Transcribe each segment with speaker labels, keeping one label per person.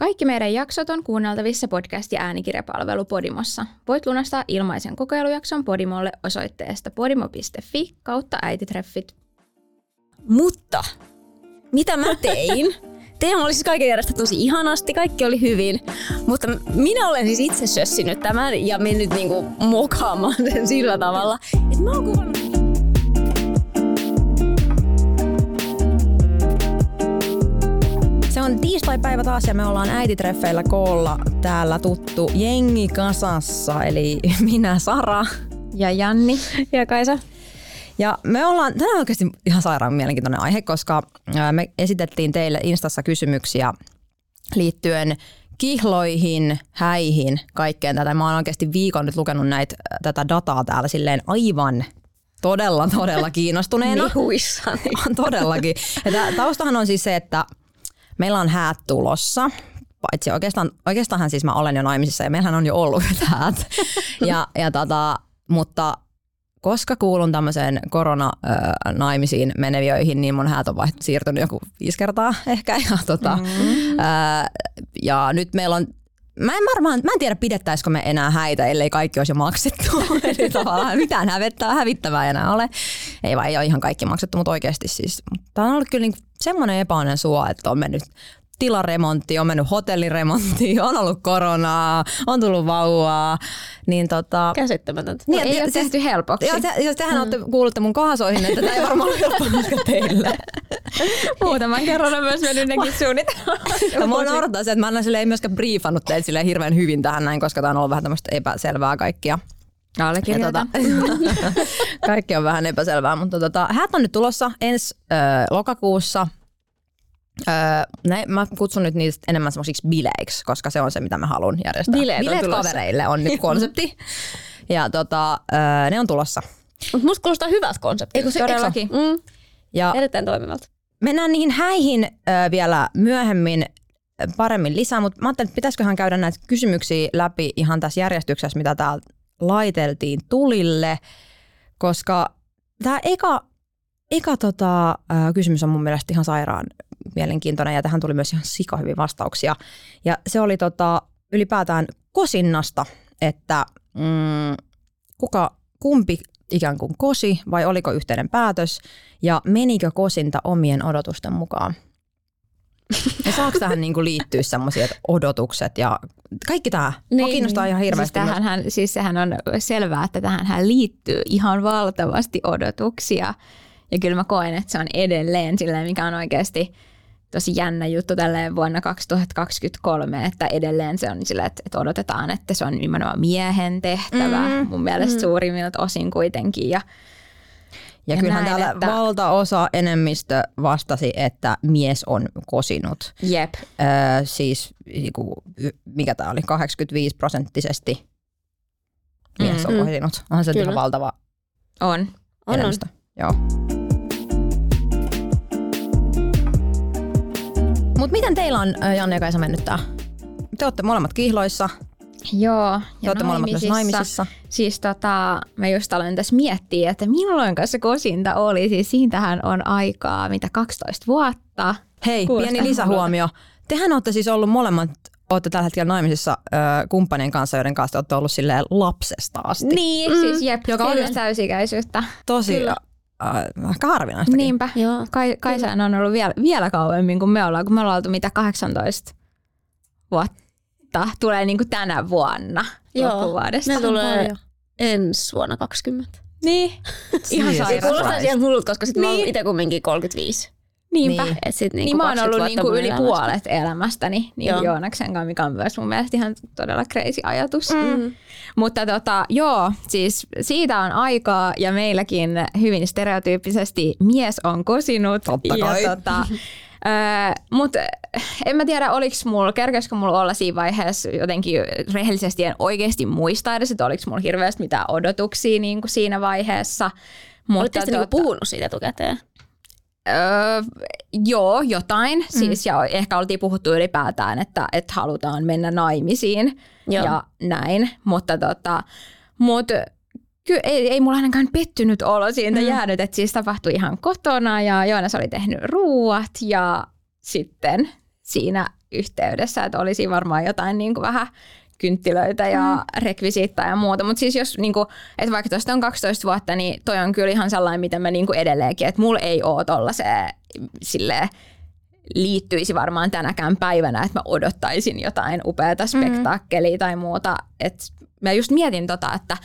Speaker 1: Kaikki meidän jaksot on kuunneltavissa podcast- ja äänikirjapalvelu Podimossa. Voit lunastaa ilmaisen kokeilujakson Podimolle osoitteesta podimo.fi kautta äititreffit.
Speaker 2: Mutta mitä mä tein? Teema oli siis kaiken järjestä tosi ihanasti, kaikki oli hyvin, mutta minä olen siis itse sössinyt tämän ja mennyt niinku mokaamaan sen sillä tavalla, että mä oon kuvannut on tiistai-päivä taas ja me ollaan äititreffeillä koolla täällä tuttu jengi kasassa, eli minä Sara
Speaker 1: Ja Janni.
Speaker 2: ja Kaisa. Ja me ollaan, tämä on oikeasti ihan sairaan mielenkiintoinen aihe, koska me esitettiin teille Instassa kysymyksiä liittyen kihloihin, häihin, kaikkeen tätä. Mä oon oikeasti viikon nyt lukenut näitä, tätä dataa täällä silleen aivan todella, todella kiinnostuneena.
Speaker 3: Mihuissani.
Speaker 2: On todellakin. Ja taustahan on siis se, että meillä on häät tulossa. Paitsi oikeastaan, oikeastaanhan siis mä olen jo naimisissa ja meillähän on jo ollut häät. Ja, ja tota, mutta koska kuulun tämmöiseen korona-naimisiin meneviöihin, niin mun häät on vaihtu, siirtynyt joku viisi kertaa ehkä. Ja, tota, mm. ää, ja nyt meillä on Mä en varmaan, mä en tiedä pidettäisikö me enää häitä, ellei kaikki olisi jo maksettu. Eli tavallaan mitään hävettää, hävittävää enää ole. Ei vaan ei ole ihan kaikki maksettu, mutta oikeasti siis. Tämä on ollut kyllä niin semmoinen epäonnen suo, että on mennyt tilaremontti, on mennyt hotelliremontti, on ollut koronaa, on tullut vauvaa. Niin tota,
Speaker 3: Käsittämätöntä.
Speaker 1: Niin,
Speaker 2: Niin,
Speaker 1: ei
Speaker 2: te-
Speaker 1: ole
Speaker 2: te-
Speaker 1: tehty helpoksi.
Speaker 2: Joo, te, jos tehän mm. olette kuullut mun kahasoihin, että tämä ei varmaan ole helppo myöskään teille.
Speaker 1: Muutaman kerran on myös mennyt nekin suunnitelmat.
Speaker 2: Mua naurattaa se, että mä en sille ei myöskään briefannut teitä silleen hirveän hyvin tähän näin, koska tämä on ollut vähän tämmöistä epäselvää kaikkia. Ja
Speaker 1: Allekirjoitan.
Speaker 2: tota, kaikki on vähän epäselvää, mutta tota, häät on nyt tulossa ensi ö, lokakuussa. Öö, ne, mä kutsun nyt niistä enemmän semmoisiksi bileiksi, koska se on se, mitä mä haluan järjestää.
Speaker 3: Bileet on
Speaker 2: Bileet
Speaker 3: tulossa.
Speaker 2: kavereille on nyt konsepti. Ja tota, öö, ne on tulossa.
Speaker 3: Mutta musta kuulostaa hyvät konseptit.
Speaker 2: Eikö se-
Speaker 1: Todellakin.
Speaker 3: Mm,
Speaker 2: Ja
Speaker 3: erittäin toimivalta.
Speaker 2: Mennään niihin häihin ö, vielä myöhemmin ö, paremmin lisää, mutta mä ajattelin, että pitäisiköhän käydä näitä kysymyksiä läpi ihan tässä järjestyksessä, mitä täällä laiteltiin tulille, koska tämä eka, eka tota, ö, kysymys on mun mielestä ihan sairaan mielenkiintoinen ja tähän tuli myös ihan sika hyvin vastauksia. Ja se oli tota, ylipäätään kosinnasta, että mm, kuka, kumpi ikään kuin kosi vai oliko yhteinen päätös ja menikö kosinta omien odotusten mukaan? Ja saako tähän niinku liittyä semmoisia odotukset ja kaikki tämä? Niin, kiinnostaa ihan
Speaker 1: Siis,
Speaker 2: hirveästi. myös.
Speaker 1: tähänhän, siis sehän on selvää, että tähän liittyy ihan valtavasti odotuksia. Ja kyllä mä koen, että se on edelleen silleen, mikä on oikeasti tosi jännä juttu tälleen vuonna 2023, että edelleen se on sillä, että, että odotetaan, että se on nimenomaan miehen tehtävä,
Speaker 2: Mm,
Speaker 1: mun mielestä mm. suurimmilta osin kuitenkin. Ja
Speaker 2: ja
Speaker 1: ja
Speaker 2: kyllähän
Speaker 1: näin,
Speaker 2: täällä
Speaker 1: että-
Speaker 2: valtaosa enemmistö vastasi, että mies on kosinut.
Speaker 1: jep,
Speaker 2: Öö, siis niinku, mikä tämä oli, 85 prosenttisesti mies on
Speaker 3: Mm.
Speaker 2: kosinut. Onhan se
Speaker 3: Kyllä.
Speaker 2: ihan valtava
Speaker 1: on.
Speaker 3: On, on.
Speaker 2: enemmistö. Joo. Mut miten teillä on, Janne ja Kaisa, mennyt tää? Te olette molemmat kihloissa,
Speaker 1: Joo,
Speaker 2: te olette molemmat myös naimisissa.
Speaker 1: Siis tota, mä just aloin tässä miettiä, että milloin se kosinta oli. Siis siitähän on aikaa, mitä 12 vuotta.
Speaker 2: Hei,
Speaker 1: Kuulostaa
Speaker 2: pieni lisähuomio. Tehän olette siis ollut molemmat, olette tällä hetkellä naimisissa ö, kumppanien kanssa, joiden kanssa te olette ollut silleen lapsesta asti.
Speaker 1: Niin, mm, siis jep,
Speaker 2: Joka on just-
Speaker 1: täysikäisyyttä.
Speaker 2: Tosi
Speaker 3: Kyllä.
Speaker 2: Äh, ehkä harvinaistakin.
Speaker 1: Niinpä.
Speaker 3: Joo.
Speaker 1: Kai, Kaisaan on ollut vielä, vielä kauemmin kuin me ollaan, kun me ollaan oltu mitä 18 vuotta. Tulee niin kuin tänä vuonna
Speaker 3: Joo.
Speaker 1: loppuvuodesta.
Speaker 3: Ne tulee ensi vuonna 20.
Speaker 1: Niin, ihan
Speaker 2: Jesus
Speaker 3: Se
Speaker 1: sairaan.
Speaker 3: kuulostaa ihan hullulta, koska sit mä oon
Speaker 1: Niin.
Speaker 3: itse kumminkin 35.
Speaker 1: Niinpä.
Speaker 2: Niin.
Speaker 1: Niin.
Speaker 3: Et sit
Speaker 1: Niin,
Speaker 3: niinku
Speaker 1: mä oon
Speaker 3: 20
Speaker 1: ollut niinku yli
Speaker 3: elämästä.
Speaker 1: puolet elämästäni niin
Speaker 3: Joo.
Speaker 1: Joonaksen kanssa, mikä on myös mun mielestä ihan todella crazy ajatus.
Speaker 3: Mm.
Speaker 1: Mutta tota, joo, siis siitä on aikaa ja meilläkin hyvin stereotyyppisesti mies on kosinut.
Speaker 2: Totta kai.
Speaker 1: Ja tota, mutta en mä tiedä, oliko mulla, kerkesikö mulla olla siinä vaiheessa jotenkin rehellisesti en oikeasti muista edes, että oliko mulla hirveästi mitään odotuksia niin kuin siinä vaiheessa. Mutta
Speaker 3: Oletteko te niinku puhunut siitä etukäteen?
Speaker 1: Öö, joo, jotain. Mm. Siis, ja ehkä oltiin puhuttu ylipäätään, että, että halutaan mennä naimisiin
Speaker 3: Joo.
Speaker 1: ja näin. Mutta tota, mut, kyllä ei, ei mulla ainakaan pettynyt olo siitä mm. jäänyt, että siis tapahtui ihan kotona ja Joonas oli tehnyt ruuat ja sitten siinä yhteydessä, että olisi varmaan jotain niin kuin vähän kynttilöitä ja mm. rekvisiittaa ja muuta. Mutta siis jos, niin kuin, että vaikka tuosta on 12 vuotta, niin toi on kyllä ihan sellainen, miten mä niin kuin edelleenkin, että mulla ei ole tollaiseen silleen, liittyisi varmaan tänäkään päivänä, että mä odottaisin jotain upeata spektaakkelia mm. tai muuta. Et mä just mietin tota, että,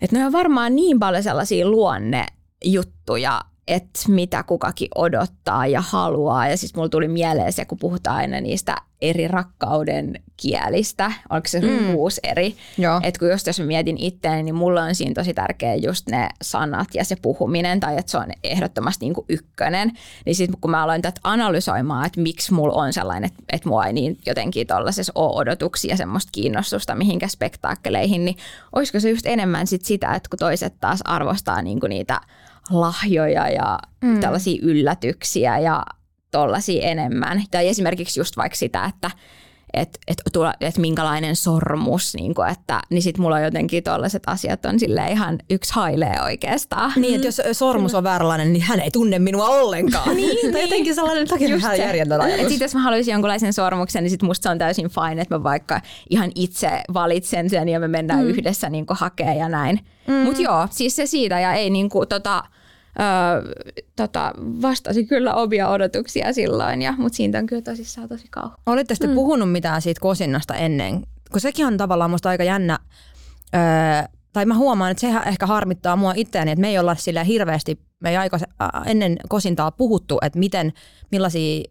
Speaker 1: että ne on varmaan niin paljon sellaisia luonnejuttuja, että mitä kukakin odottaa ja haluaa. Ja siis mulla tuli mieleen se, kun puhutaan aina niistä eri rakkauden kielistä, oliko se mm. uusi eri. Että kun just jos mä mietin itseäni, niin mulla on siinä tosi tärkeä just ne sanat ja se puhuminen, tai että se on ehdottomasti niin kuin ykkönen. Niin sitten kun mä aloin tätä analysoimaan, että miksi mulla on sellainen, että, että mua ei niin jotenkin tollaisessa ole odotuksia semmoista kiinnostusta mihinkä spektaakkeleihin, niin olisiko se just enemmän sit sitä, että kun toiset taas arvostaa niin kuin niitä lahjoja ja mm. tällaisia yllätyksiä ja tollaisia enemmän. Tai esimerkiksi just vaikka sitä, että että et, et minkälainen sormus, niin että, niin sit mulla on jotenkin tollaiset asiat on sille ihan yksi hailee oikeastaan.
Speaker 2: Niin, että jos sormus on vääränlainen, niin hän ei tunne minua ollenkaan.
Speaker 1: niin,
Speaker 2: tai jotenkin sellainen toki
Speaker 1: Just
Speaker 2: ihan järjetön ajatus.
Speaker 1: Et sit jos mä haluaisin jonkunlaisen sormuksen, niin sit musta se on täysin fine, että mä vaikka ihan itse valitsen sen ja me mennään mm. yhdessä niin hakea ja näin. Mm. Mutta joo, siis se siitä ja ei niin kuin, tota, öö, tota, vastasi kyllä omia odotuksia silloin, ja, mutta siitä on kyllä tosissaan tosi kauan.
Speaker 2: Olette sitten mm. puhunut mitään siitä kosinnasta ennen? Kun sekin on tavallaan musta aika jännä, öö, tai mä huomaan, että se ehkä harmittaa mua itseäni, että me ei olla sillä hirveästi, me ei aika ennen kosintaa puhuttu, että miten, millaisia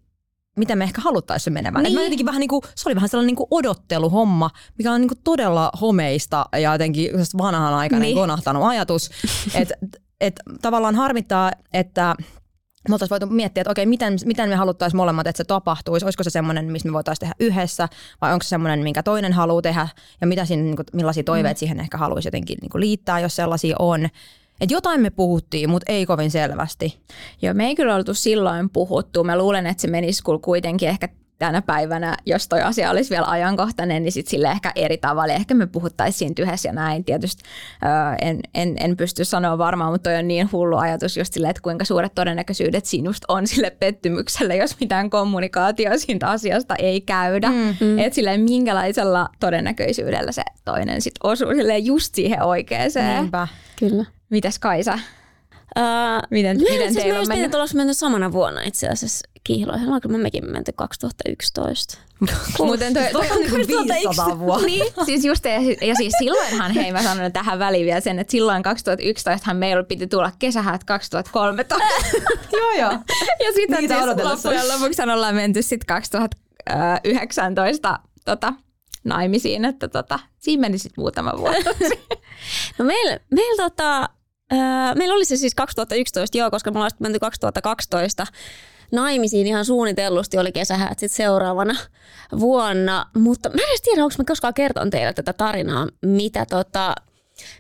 Speaker 2: miten me ehkä haluttaisiin menevän. Niin. jotenkin vähän niin kuin, se oli vähän sellainen niin kuin odotteluhomma, mikä on niin kuin todella homeista ja jotenkin vanhan aikana niin. konahtanut ajatus. että et tavallaan harmittaa, että me oltaisiin voitu miettiä, että okei, miten, miten me haluttaisiin molemmat, että se tapahtuisi. Olisiko se semmoinen, missä me voitaisiin tehdä yhdessä, vai onko se semmoinen, minkä toinen haluaa tehdä, ja mitä siinä, niin kuin, millaisia toiveita mm. siihen ehkä haluaisi jotenkin niin kuin liittää, jos sellaisia on. Et jotain me puhuttiin, mutta ei kovin selvästi.
Speaker 1: Joo, me ei kyllä oltu silloin puhuttu. Mä luulen, että se menisi kuitenkin ehkä tänä päivänä, jos toi asia olisi vielä ajankohtainen, niin sitten sille ehkä eri tavalla. Ehkä me puhuttaisiin siinä tyhessä ja näin. Tietysti öö, en, en, en pysty sanoa varmaan, mutta toi on niin hullu ajatus just sille, että kuinka suuret todennäköisyydet sinusta on sille pettymykselle, jos mitään kommunikaatio siitä asiasta ei käydä. Mm-hmm. Että silleen minkälaisella todennäköisyydellä se toinen sitten osuu silleen just siihen oikeeseen.
Speaker 3: Niinpä. Kyllä.
Speaker 1: Mitäs Kaisa?
Speaker 3: Uh, miten, miten siis teillä on mennyt? Siis mennyt samana vuonna itse asiassa kihloihin. Onko me mekin menty 2011?
Speaker 1: Muuten toi, toi
Speaker 2: on niin 500 vuotta.
Speaker 1: niin, siis just, ja, ja siis silloinhan, hei mä sanon tähän väliin vielä sen, että silloin 2011 meillä piti tulla kesähät 2013.
Speaker 2: joo joo.
Speaker 1: Ja sitten siis loppujen lopuksi ollaan menty sitten 2019 tota, naimisiin, että tota, siinä meni sitten muutama vuosi.
Speaker 3: no meillä, meillä tota, meillä oli se siis 2011, joo, koska me ollaan menty 2012 naimisiin ihan suunnitellusti, oli kesähät sitten seuraavana vuonna. Mutta mä en edes tiedä, onko mä koskaan kertonut teille tätä tarinaa, mitä tota,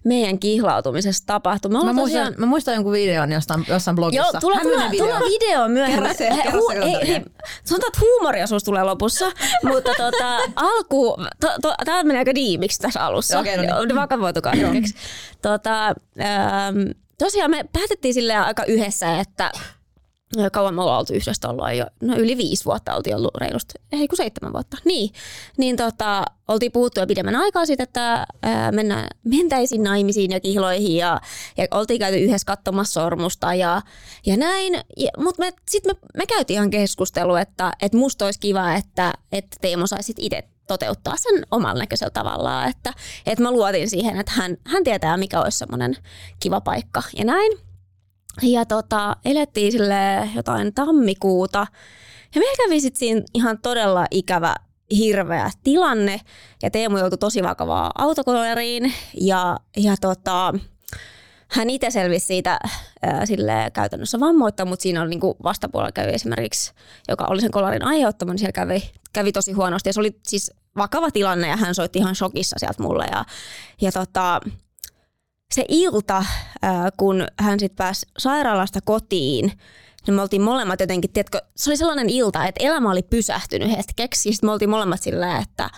Speaker 3: meidän kihlautumisessa tapahtui.
Speaker 2: Me mä, muistan, tosiaan... mä muistan jonkun videon jostain, jossain blogissa.
Speaker 3: Joo, tulee, tulee, video. tulee video myöhemmin. Kerro se, kerro se, hei, hei, sanotaan, että huumoriosuus tulee lopussa, mutta tota, alku, to, to, tämä menee aika diimiksi tässä alussa. Okei, okay, no niin. Vakavoitukaa hetkeksi. Tota, ähm, tosiaan me päätettiin silleen aika yhdessä, että kauan me ollaan oltu yhdessä ollaan jo, no yli viisi vuotta oltiin ollut reilusti, ei kun seitsemän vuotta, niin, niin tota, oltiin puhuttu jo pidemmän aikaa siitä, että ää, mennä, mentäisiin naimisiin ja kihloihin ja, ja oltiin käyty yhdessä katsomassa sormusta ja, ja näin, mutta me, sitten me, me käytiin ihan keskustelua, että, että musta olisi kiva, että, että Teemo saisit itse toteuttaa sen omalla näköisellä tavallaan, että, että mä luotin siihen, että hän, hän tietää, mikä olisi semmoinen kiva paikka ja näin. Ja tota, elettiin sille jotain tammikuuta. Ja meillä kävi sitten siinä ihan todella ikävä hirveä tilanne. Ja Teemu joutui tosi vakavaa autokoleriin. Ja, ja tota, hän itse selvisi siitä ää, sille käytännössä vammoitta, mutta siinä oli niinku vastapuolella kävi esimerkiksi, joka oli sen kolarin aiheuttama, niin siellä kävi, kävi tosi huonosti. Ja se oli siis vakava tilanne ja hän soitti ihan shokissa sieltä mulle. Ja, ja tota, se ilta, kun hän sitten pääsi sairaalasta kotiin, niin me oltiin molemmat jotenkin, tiedätkö, se oli sellainen ilta, että elämä oli pysähtynyt hetkeksi. Sitten me oltiin molemmat sillä, että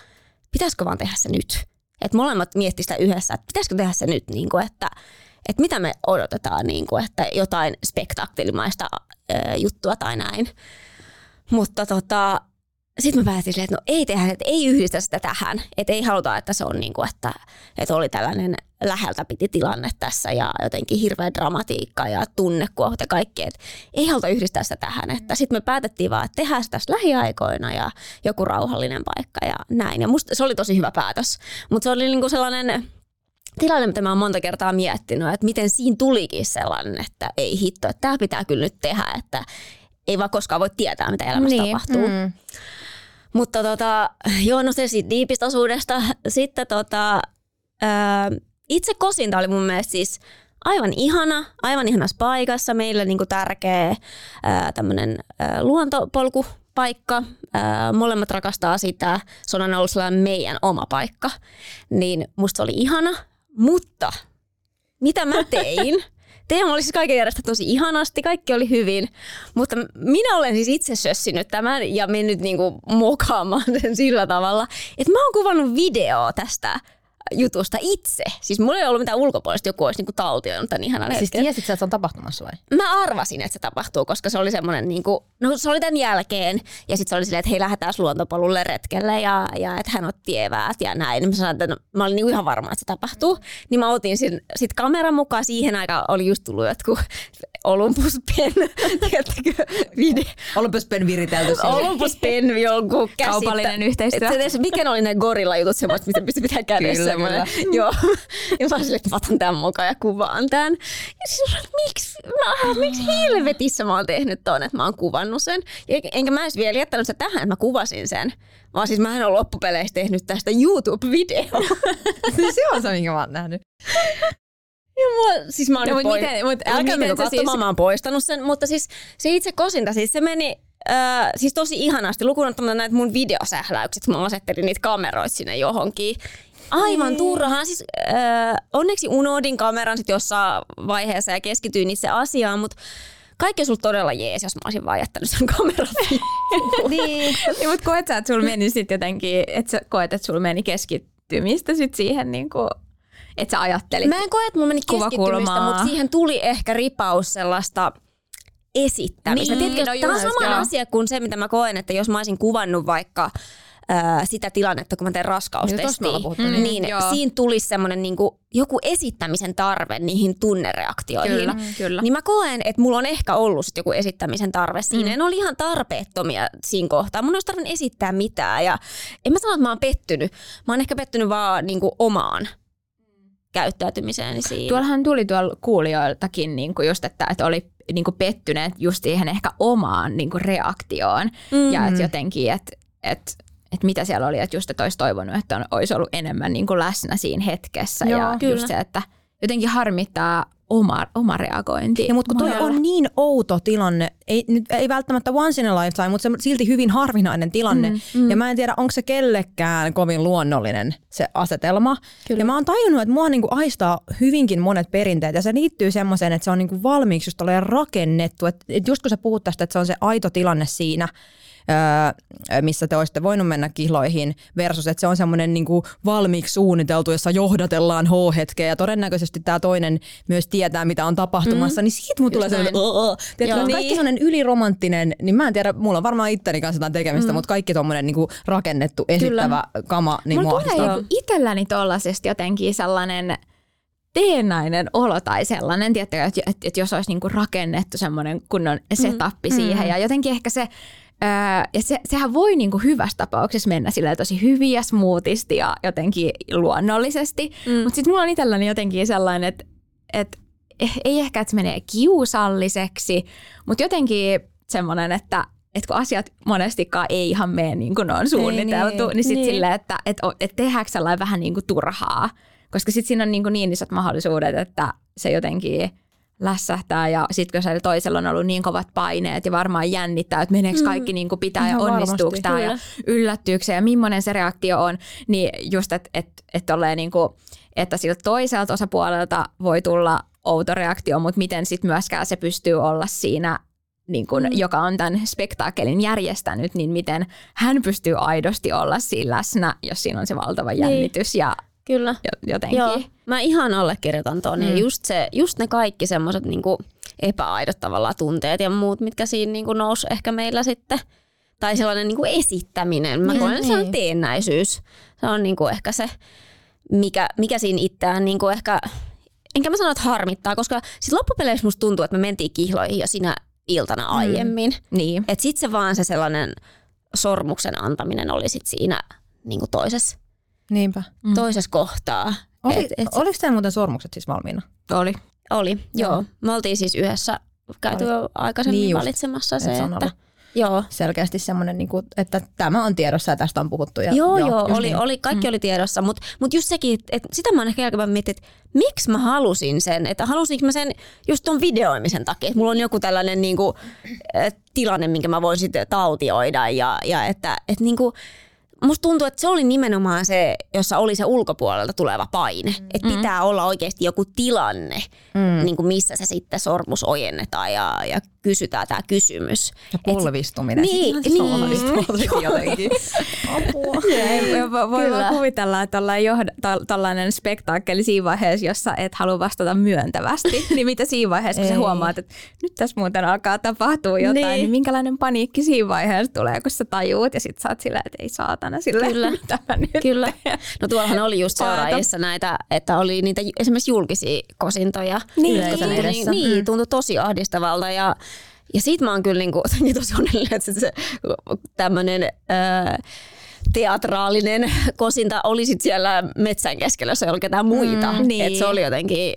Speaker 3: pitäisikö vaan tehdä se nyt. Että molemmat miettivät sitä yhdessä, että pitäisikö tehdä se nyt, niin kuin, että, että mitä me odotetaan, niin kuin, että jotain spektaakkelimaista juttua tai näin. Mutta tota, sitten mä päätin silleen, että no ei tehdä, että ei yhdistä sitä tähän. Että ei haluta, että se on niin kuin, että, että oli tällainen läheltä piti tilanne tässä ja jotenkin hirveä dramatiikka ja tunnekuohut ja kaikki. Että ei haluta yhdistää sitä tähän. Että sitten me päätettiin vaan, että tehdään sitä tässä lähiaikoina ja joku rauhallinen paikka ja näin. Ja musta se oli tosi hyvä päätös. Mutta se oli niin kuin sellainen tilanne, mitä mä oon monta kertaa miettinyt, että miten siinä tulikin sellainen, että ei hitto, että tämä pitää kyllä nyt tehdä, että ei vaan koskaan voi tietää, mitä elämässä niin. tapahtuu. Mm. Mutta tota, joo, no se siitä diipistosuudesta. Sitten tota, ää, itse kosinta oli mun mielestä siis aivan ihana, aivan ihanassa paikassa. Meillä niinku tärkeä ää, luontopolkupaikka. Ää, molemmat rakastaa sitä. Se on ollut sellainen meidän oma paikka. Niin musta se oli ihana. Mutta mitä mä tein? Teema oli siis kaiken järjestä tosi ihanasti, kaikki oli hyvin, mutta minä olen siis itse sössinyt tämän ja mennyt niinku mokaamaan sen sillä tavalla, että mä oon kuvannut video tästä jutusta itse. Siis mulla ei ollut mitään ulkopuolista, joku olisi niinku taltioinut tämän ihanan
Speaker 2: Siis tiesit että se on tapahtumassa vai?
Speaker 3: Mä arvasin, että se tapahtuu, koska se oli semmoinen, niinku, no se oli tämän jälkeen. Ja sitten se oli silleen, että hei lähdetään luontopolulle retkelle ja, ja että hän otti eväät ja näin. Mä sanoin, että no, mä olin niinku ihan varma, että se tapahtuu. Niin mä otin sitten kameran mukaan. Siihen aikaan oli just tullut jotkut Olympus Pen, tiedättekö, video.
Speaker 2: Olympus Pen viritelty
Speaker 3: sinne. Olympus Pen jonkun käsittä.
Speaker 1: Kaupallinen yhteistyö.
Speaker 3: Et, mikä oli ne gorilla jutut semmoista, mistä pitää kädessä. Kyllä. Joo. Ja mä olin että mä otan tämän mukaan ja kuvaan tämän. Ja siis miksi, mä, miksi helvetissä mä oon tehnyt ton, että mä oon kuvannut sen. Ja enkä mä edes vielä jättänyt sitä tähän, että mä kuvasin sen. Vaan siis mä en ole loppupeleissä tehnyt tästä YouTube-video.
Speaker 2: se on se, minkä mä oon nähnyt.
Speaker 3: Ja mua, siis mä oon no, nyt poi- miten, mut, älkää miten katsomaan, siis... mä oon poistanut sen, mutta siis se itse kosinta, siis se meni äh, siis tosi ihanasti, lukuun ottamatta näitä mun videosähläykset, mä asettelin niitä kameroita sinne johonkin. Aivan turhaan. Siis, äh, onneksi unohdin kameran sit jossain vaiheessa ja keskityin itse asiaan, mutta kaikki olisi ollut todella jees, jos mä olisin vaan jättänyt sen kameran.
Speaker 1: niin, niin mutta koet sä, että sulla meni sitten jotenkin, että sä koet, että sulla meni keskittymistä sit siihen niin kuin että sä ajattelit
Speaker 3: Mä en koe, että mulla meni keskittymistä, mutta siihen tuli ehkä ripaus sellaista esittämistä. Niin, Tiedätkö, no tämä on sama asia kuin se, mitä mä koen, että jos mä olisin kuvannut vaikka ää, sitä tilannetta, kun mä teen raskaustestiin, niin, mm, niin siinä tulisi semmoinen niin joku esittämisen tarve niihin tunnereaktioihin. Kyllä, kyllä. Niin mä koen, että mulla on ehkä ollut sit joku esittämisen tarve siinä. Mm. Ne oli ihan tarpeettomia siinä kohtaa. Mun olisi tarvinnut esittää mitään. Ja en mä sano, että mä oon pettynyt. Mä oon ehkä pettynyt vaan niin omaan käyttäytymiseen siinä.
Speaker 1: Tuollahan tuli tuolla kuulijoiltakin niin kuin just, että, että oli niin kuin pettyneet just siihen ehkä omaan niin kuin reaktioon. Mm-hmm. Ja että jotenkin, että, että että mitä siellä oli, että just että olisi toivonut, että on, olisi ollut enemmän niin kuin läsnä siinä hetkessä. Joo, ja kyllä. just se, että jotenkin harmittaa oma, oma reagointi.
Speaker 2: Ja, mutta kun toi on niin outo tilanne, ei, nyt, ei välttämättä once in a lifetime, mutta se silti hyvin harvinainen tilanne. Mm, mm. Ja mä en tiedä, onko se kellekään kovin luonnollinen se asetelma. Kyllä. Ja mä oon tajunnut, että mua niinku aistaa hyvinkin monet perinteet. Ja se liittyy semmoiseen, että se on niinku valmiiksi just rakennettu. Että et just kun sä puhut tästä, että se on se aito tilanne siinä, missä te olisitte voinut mennä kihloihin versus, että se on semmoinen niin valmiiksi suunniteltu, jossa johdatellaan H-hetkeä ja todennäköisesti tämä toinen myös tietää, mitä on tapahtumassa, mm. niin siitä mun tulee sellainen, Tiedätkö, niin. kaikki sellainen yliromanttinen, niin mä en tiedä, mulla on varmaan itteni kanssa jotain tekemistä, mm. mutta kaikki tuommoinen niin rakennettu, esittävä Kyllä. kama, niin
Speaker 1: Mulla tulee itselläni tollaisesti jotenkin sellainen teennäinen olo tai sellainen, tiettäkö, että, että, että jos olisi niinku rakennettu semmoinen kunnon setappi mm. siihen ja jotenkin ehkä se ja se, sehän voi niinku hyvässä tapauksessa mennä sillä tosi hyvin ja smoothisti ja jotenkin luonnollisesti. Mm. Mutta sitten mulla on itselläni jotenkin sellainen, että et, eh, ei ehkä, että se menee kiusalliseksi, mutta jotenkin semmoinen, että et kun asiat monestikaan ei ihan mene niin kuin ne on suunniteltu, niin, niin sitten niin. silleen, että et, et tehdäänkö sellainen vähän niin kuin turhaa. Koska sitten siinä on niin, kuin niin isot mahdollisuudet, että se jotenkin – lässähtää ja sitten kun siellä toisella on ollut niin kovat paineet ja varmaan jännittää, että meneekö mm. kaikki niin kuin pitää ja onnistuuko tämä ja yllättyykö se ja millainen se reaktio on, niin just, että et, et niin kuin, että siltä toiselta osapuolelta voi tulla outo reaktio, mutta miten sitten myöskään se pystyy olla siinä niin kun, mm. joka on tämän spektaakkelin järjestänyt, niin miten hän pystyy aidosti olla siinä läsnä, jos siinä on se valtava niin. jännitys ja
Speaker 3: Kyllä.
Speaker 1: Jotenkin. Joo.
Speaker 3: Mä ihan allekirjoitan tuon. Mm. just, se, just ne kaikki semmoiset niinku epäaidot tavallaan tunteet ja muut, mitkä siinä niinku nousi ehkä meillä sitten tai sellainen niin kuin esittäminen. Mä koen, että se on niin. teennäisyys. Se on niin kuin ehkä se, mikä, mikä siinä itseään niin kuin ehkä, enkä mä sano, että harmittaa, koska sit loppupeleissä musta tuntuu, että me mentiin kihloihin jo siinä iltana mm. aiemmin.
Speaker 1: Mm. Niin.
Speaker 3: Että sit se vaan se sellainen sormuksen antaminen oli sit siinä niin kuin toisessa,
Speaker 2: Niinpä.
Speaker 3: Mm. toisessa kohtaa.
Speaker 2: Oli, et, et, oliko teillä muuten sormukset siis valmiina?
Speaker 1: Oli.
Speaker 3: Oli, joo. joo. Me oltiin siis yhdessä käyty jo aikaisemmin niin valitsemassa se, että
Speaker 2: Joo. selkeästi semmoinen, niin kuin, että tämä on tiedossa ja tästä on puhuttu. Ja,
Speaker 3: joo, joo, joo oli, niin. oli, kaikki mm. oli tiedossa, mutta mut just sekin, että sitä mä oon ehkä jälkeen miettinyt, että miksi mä halusin sen, että halusinko mä sen just ton videoimisen takia, että mulla on joku tällainen niin kuin, tilanne, minkä mä voin sitten taltioida ja, ja että, että niin kuin, musta tuntuu, että se oli nimenomaan se, jossa oli se ulkopuolelta tuleva paine. Mm. Että pitää olla oikeasti joku tilanne, mm. niin kuin missä se sitten sormus ojennetaan ja, ja kysytään tämä kysymys.
Speaker 2: Ja polvistuminen.
Speaker 3: Et, niin, niin.
Speaker 2: jotenkin.
Speaker 1: Apua. voi vaan kuvitella, että tällainen spektaakkeli siinä vaiheessa, jossa et halua vastata myöntävästi. niin mitä siinä vaiheessa, kun sä huomaat, että nyt tässä muuten alkaa tapahtua jotain, niin, niin minkälainen paniikki siinä vaiheessa tulee, kun sä tajuut ja sit sä oot silleen, että ei saatana silleen, Kyllä. mitä mä nyt
Speaker 3: Kyllä. No tuollahan oli just seuraajissa näitä, että oli niitä esimerkiksi julkisia kosintoja.
Speaker 1: Niin,
Speaker 3: niin, niin, tuntui tosi ahdistavalta ja ja siitä mä oon kyllä niinku, tosi onnellinen, että se, se tämmöinen teatraalinen kosinta oli sit siellä metsän keskellä, jos ei ollut ketään muita. Mm, niin. Et se oli jotenkin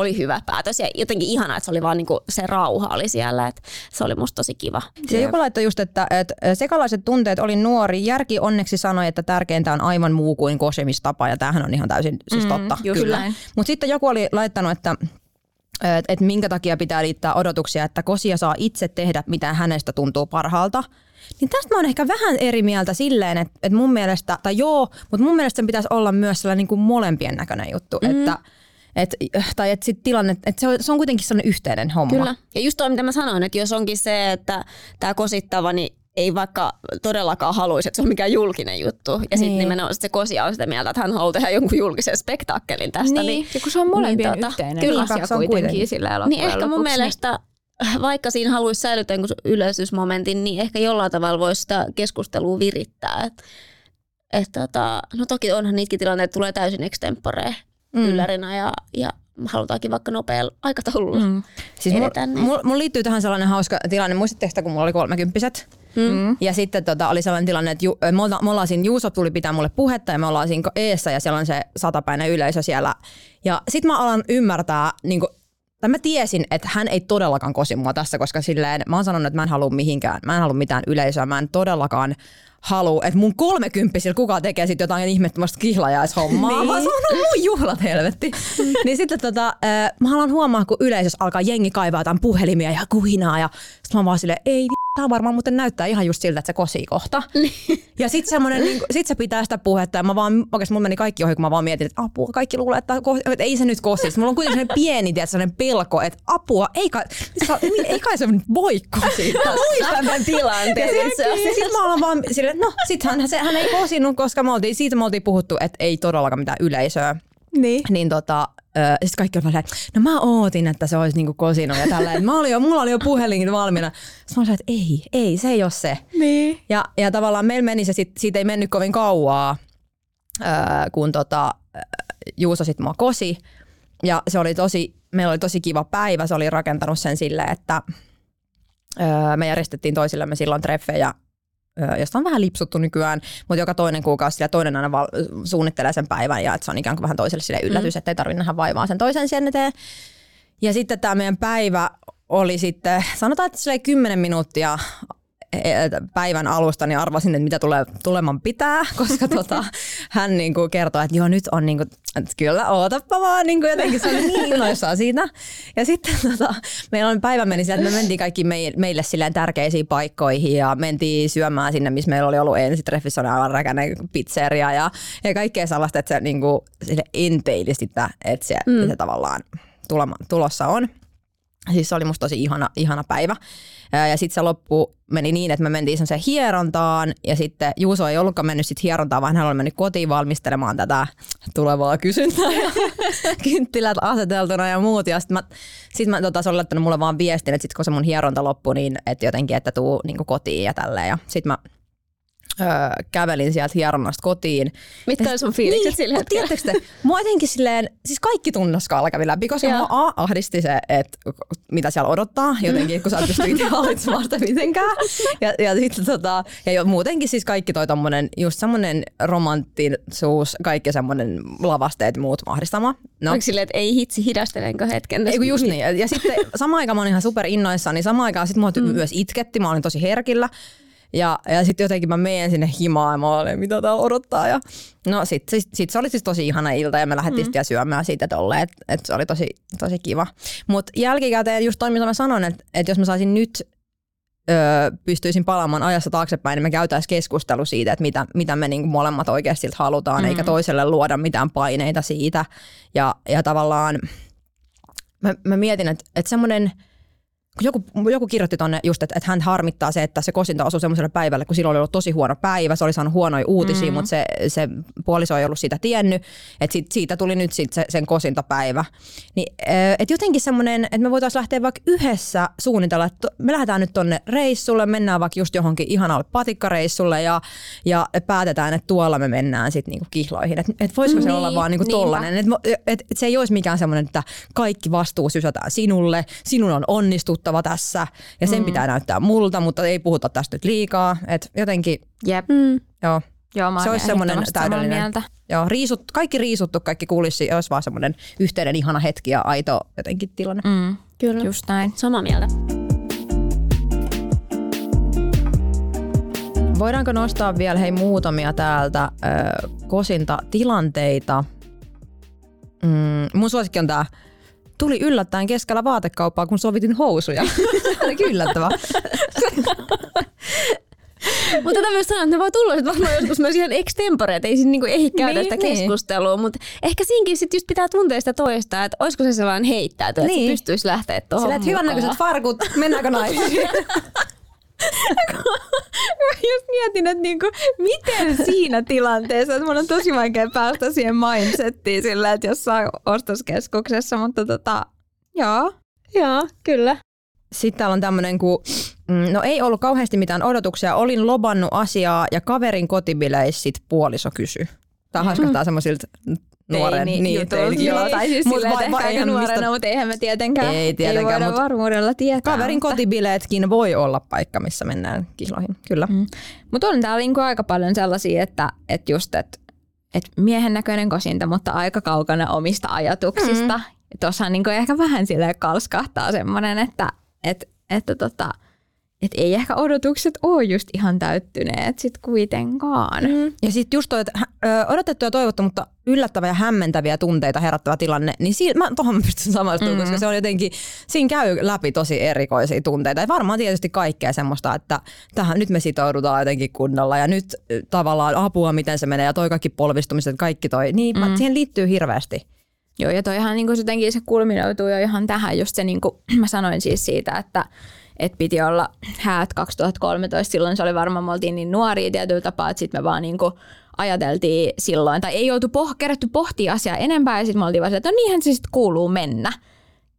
Speaker 3: oli hyvä päätös ja jotenkin ihanaa, että se oli vaan niinku se rauha oli siellä, että se oli musta tosi kiva.
Speaker 2: Se joku laittoi just, että, että sekalaiset tunteet oli nuori. Järki onneksi sanoi, että tärkeintä on aivan muu kuin kosemistapa ja tämähän on ihan täysin siis mm, totta. Mm, kyllä. Mutta sitten joku oli laittanut, että että et minkä takia pitää liittää odotuksia, että kosia saa itse tehdä, mitä hänestä tuntuu parhaalta. Niin tästä mä oon ehkä vähän eri mieltä silleen, että, että mun mielestä, tai joo, mutta mun mielestä sen pitäisi olla myös sellainen niin kuin molempien näköinen juttu, mm. että et, tai että sit tilanne, että se on, se on kuitenkin sellainen yhteinen homma.
Speaker 3: Kyllä. Ja just toi, mitä mä sanoin, että jos onkin se, että tämä kosittava, niin ei vaikka todellakaan haluaisi, että se on mikään julkinen juttu. Ja sitten niin. nimenomaan sit se Kosia on sitä mieltä, että hän haluaa tehdä jonkun julkisen spektaakkelin tästä.
Speaker 1: Niin, niin ja kun se on molempien niin, tota, yhteinen kyllä, asia se on kuitenkin, kuitenkin sillä
Speaker 3: Niin ehkä mun lopuksi. mielestä vaikka siinä haluaisi säilyttää yleisysmomentin, niin ehkä jollain tavalla voisi sitä keskustelua virittää. Et, et tota, no toki onhan niitäkin tilanteita, että tulee täysin extempore mm. yllärinä ja, ja halutaankin vaikka nopealla aikataululla mm.
Speaker 2: siis edetä. Mulla mul, mul liittyy tähän sellainen hauska tilanne. Muistatteko sitä, kun mulla oli kolmekymppiset? Mm. Ja sitten tota, oli sellainen tilanne, että ju, me, olla, me ollaan siinä, Juuso tuli pitää mulle puhetta ja me ollaan siinä eessä ja siellä on se satapäinen yleisö siellä. Ja sitten mä alan ymmärtää, niin kuin, tai mä tiesin, että hän ei todellakaan kosi mua tässä, koska silleen, mä oon sanonut, että mä en halua mihinkään, mä en halua mitään yleisöä, mä en todellakaan halua, että mun kolmekymppisillä kuka tekee sitten jotain ihmettömästä kihlajaishommaa, niin. vaan se on mun juhlat helvetti. niin sitten tota, äh, mä haluan huomaa, kun yleisössä alkaa jengi kaivaa jotain puhelimia ja kuhinaa ja sitten mä vaan silleen, ei tämä varmaan muuten näyttää ihan just siltä, että se kosii kohta. Niin. ja sitten semmoinen, niin, sit se pitää sitä puhetta ja mä vaan, oikeasti mulla meni kaikki ohi, kun mä vaan mietin, että apua, kaikki luulee, että, että ei se nyt kosi. Mulla on kuitenkin sellainen pieni, tiedät, sellainen pelko, että apua, ei kai, ei kai se voi kosia.
Speaker 3: Mä muistan tämän tilanteen.
Speaker 2: Sitten mä olen vaan silleen, no sit hän, se, hän ei kosinut, koska me oltiin, siitä me oltiin puhuttu, että ei todellakaan mitään yleisöä.
Speaker 1: Niin.
Speaker 2: Niin tota, sitten kaikki on että no mä ootin, että se olisi niinku kosinut ja tällä. Mä olin jo, mulla oli jo puhelin valmiina. Sitten mä olin, että ei, ei, se ei ole se.
Speaker 1: Niin.
Speaker 2: Ja, ja tavallaan meillä meni se, sit, siitä ei mennyt kovin kauaa, kun tota, Juuso sitten mua kosi. Ja se oli tosi, meillä oli tosi kiva päivä. Se oli rakentanut sen silleen, että me järjestettiin toisillemme silloin treffejä josta on vähän lipsuttu nykyään, mutta joka toinen kuukausi ja toinen aina val- suunnittelee sen päivän ja että se on ikään kuin vähän toiselle sille yllätys, mm. että ei tarvitse nähdä vaivaa sen toisen sen eteen. Ja sitten tämä meidän päivä oli sitten, sanotaan, että se oli 10 minuuttia päivän alusta niin arvasin, että mitä tulee tuleman pitää, koska tota, hän niin kuin kertoi, että joo nyt on niin kuin, että kyllä ootappa vaan niin kuin jotenkin se oli niin innoissaan siitä. Ja sitten tota, meillä on päivä meni että me mentiin kaikki meille silleen tärkeisiin paikkoihin ja mentiin syömään sinne, missä meillä oli ollut ensin treffissä on aivan räkäinen pizzeria ja, ja kaikkea sellaista, että se niin kuin, sille enteili sitä, että se, mm. se tavallaan tulema, tulossa on. Siis se oli musta tosi ihana, ihana päivä. Ja sitten se loppu meni niin, että me mentiin sen hierontaan ja sitten Juuso ei ollutkaan mennyt sit hierontaan, vaan hän oli mennyt kotiin valmistelemaan tätä tulevaa kysyntää kynttilät aseteltuna ja muut. Ja sitten mä, sit mä tota, se oli laittanut mulle vaan viestin, että sit kun se mun hieronta loppui, niin että jotenkin, että tuu niin kotiin ja tälleen. Ja sitten mä öö, kävelin sieltä hieronnasta kotiin.
Speaker 3: Mitkä oli sun fiilikset niin, sillä
Speaker 2: hetkellä? te, mua jotenkin silleen, siis kaikki tunnuskaala kävi läpi, koska mua A, ahdisti se, että mitä siellä odottaa jotenkin, kun sä et pysty itse hallitsemaan sitä mitenkään. Ja, ja sitten tota, ja jo, muutenkin siis kaikki toi tommonen, just semmonen romanttisuus, kaikki semmonen lavasteet ja muut mahdistamaan.
Speaker 3: No. Onko silleen, että ei hitsi, hidastelenko hetken?
Speaker 2: Ei, just niin. Ja sitten samaan aikaan mä olin ihan super innoissaan, niin samaan aikaan sit mua mm. myös itketti, mä olin tosi herkillä. Ja, ja sitten jotenkin mä menen sinne himaan ja mä olen, mitä täällä odottaa. Ja, no sitten sit, sit se oli siis tosi ihana ilta ja me lähdettiin mm. syömään siitä tolleen, että et se oli tosi, tosi kiva. Mutta jälkikäteen just toi, mitä mä sanoin, että et jos mä saisin nyt öö, pystyisin palaamaan ajassa taaksepäin, niin me käytäisiin keskustelu siitä, että mitä, mitä me niinku molemmat oikeasti halutaan, mm. eikä toiselle luoda mitään paineita siitä. Ja, ja tavallaan mä, mä mietin, että, että semmoinen – joku, joku kirjoitti tonne just, että, että hän harmittaa se, että se kosinta osui semmoiselle päivälle, kun silloin oli ollut tosi huono päivä, se oli saanut huonoja uutisia, mm-hmm. mutta se, se puoliso ei ollut sitä tiennyt, että sit, siitä tuli nyt sit se, sen kosintapäivä. Niin, että jotenkin semmoinen, että me voitaisiin lähteä vaikka yhdessä suunnitella, että me lähdetään nyt tonne reissulle, mennään vaikka just johonkin ihanalle patikkareissulle ja, ja päätetään, että tuolla me mennään sitten niinku kihloihin. Että et voisiko se niin, olla vaan niinku tollainen, että et, et, et se ei olisi mikään semmoinen, että kaikki vastuu sysätään sinulle, sinun on onnistuttu puhuttava tässä ja sen mm. pitää näyttää multa, mutta ei puhuta tästä nyt liikaa. Et jotenkin,
Speaker 1: Jep. Mm.
Speaker 2: joo.
Speaker 1: Joo, se olisi semmoinen täydellinen.
Speaker 2: Joo, riisut, kaikki riisuttu, kaikki kulissi, olisi vaan semmoinen yhteinen ihana hetki ja aito jotenkin tilanne.
Speaker 1: Mm. Kyllä. Just näin.
Speaker 3: Samaa mieltä.
Speaker 2: Voidaanko nostaa vielä hei muutamia täältä äh, kosinta tilanteita? Mm, mun suosikki on tämä tuli yllättäen keskellä vaatekauppaa, kun sovitin housuja. Se oli yllättävää.
Speaker 3: mutta tätä myös sanoa, että ne voi tulla sitten varmaan joskus myös ihan extempore, että ei siinä niinku ehdi käydä niin, sitä niin. keskustelua, mutta ehkä siinkin sit just pitää tuntea sitä toista, että olisiko se sellainen heittäytyy, niin. että niin. pystyisi lähteä tuohon Sillä,
Speaker 2: että hyvännäköiset farkut, mennäänkö naisiin?
Speaker 1: mä just mietin, että niinku, miten siinä tilanteessa, että mun on tosi vaikea päästä siihen mindsettiin sillä, että jossain ostoskeskuksessa, mutta tota, joo.
Speaker 3: Joo, kyllä.
Speaker 2: Sitten täällä on tämmöinen, kun mm, no ei ollut kauheasti mitään odotuksia, olin lobannut asiaa ja kaverin kotibileissä puoliso kysy. Tämä haiskahtaa mm. semmoisilta nuoren
Speaker 1: teini niin. Joo, tai siis mut silleen, va- ehkä nuorena, mutta eihän me tietenkään, ei, tietenkään, ei voida varmuudella tietää.
Speaker 2: Kaverin mutta... kotibileetkin voi olla paikka, missä mennään kihloihin, kyllä. Mm.
Speaker 1: Mutta on täällä niinku aika paljon sellaisia, että, että just, että et miehen näköinen kosinta, mutta aika kaukana omista ajatuksista. Mm. Tuossa niinku ehkä vähän sille kalskahtaa semmoinen, että et, että tota, et ei ehkä odotukset ole just ihan täyttyneet sit kuitenkaan. Mm.
Speaker 2: Ja sitten just toi, että odotettu ja toivottu, mutta yllättävä ja hämmentäviä tunteita herättävä tilanne, niin siinä, mä tuohon pystyn samastumaan, mm. koska se on jotenkin, siinä käy läpi tosi erikoisia tunteita. Ja varmaan tietysti kaikkea semmoista, että tähän nyt me sitoudutaan jotenkin kunnolla ja nyt tavallaan apua, miten se menee ja toi kaikki polvistumiset, kaikki toi, niin mm. siihen liittyy hirveästi.
Speaker 1: Joo, ja toihan niin jotenkin se kulminoituu jo ihan tähän, just se niin kuin mä sanoin siis siitä, että että piti olla häät 2013. Silloin se oli varmaan, me oltiin niin nuoria tietyllä tapaa, että sitten me vaan niinku ajateltiin silloin, tai ei oltu poh- kerätty pohtia asiaa enempää, ja sitten me oltiin vaan että no niinhän se sitten kuuluu mennä.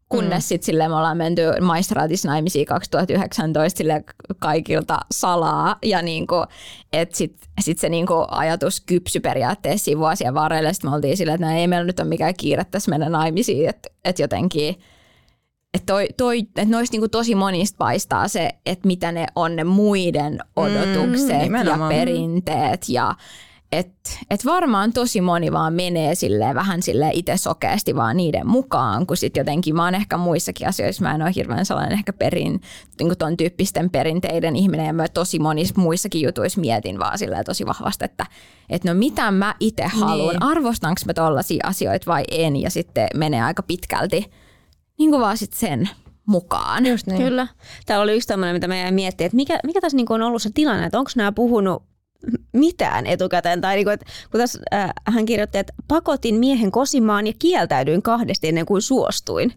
Speaker 1: Kunnes mm. sitten silleen me ollaan menty maistraatissa naimisiin 2019 sille kaikilta salaa. Ja niinku, että sitten sit se niinku ajatus kypsy periaatteessa vuosien varrelle. Sitten me oltiin silleen, että no ei meillä nyt ole mikään kiire tässä mennä naimisiin. Että et jotenkin että toi, toi, et noista niinku tosi monista paistaa se, että mitä ne on ne muiden mm, odotukset mm, ja perinteet ja että et varmaan tosi moni vaan menee sille vähän sille itse sokeasti vaan niiden mukaan, kun sitten jotenkin mä oon ehkä muissakin asioissa, mä en ole hirveän sellainen ehkä perin, niin ton tyyppisten perinteiden ihminen ja mä tosi monissa muissakin jutuissa mietin vaan silleen tosi vahvasti, että et no mitä mä itse haluan, niin. arvostanko mä tollaisia asioita vai en? Ja sitten menee aika pitkälti niin kuin vaan sit sen mukaan.
Speaker 3: Just niin. Kyllä. Täällä oli yksi tämmöinen, mitä mä jäin miettimään, että mikä, mikä tässä niin on ollut se tilanne, että onko nämä puhunut mitään etukäteen. Tai niin kuin, että kun tässä äh, hän kirjoitti, että pakotin miehen kosimaan ja kieltäydyin kahdesti ennen kuin suostuin.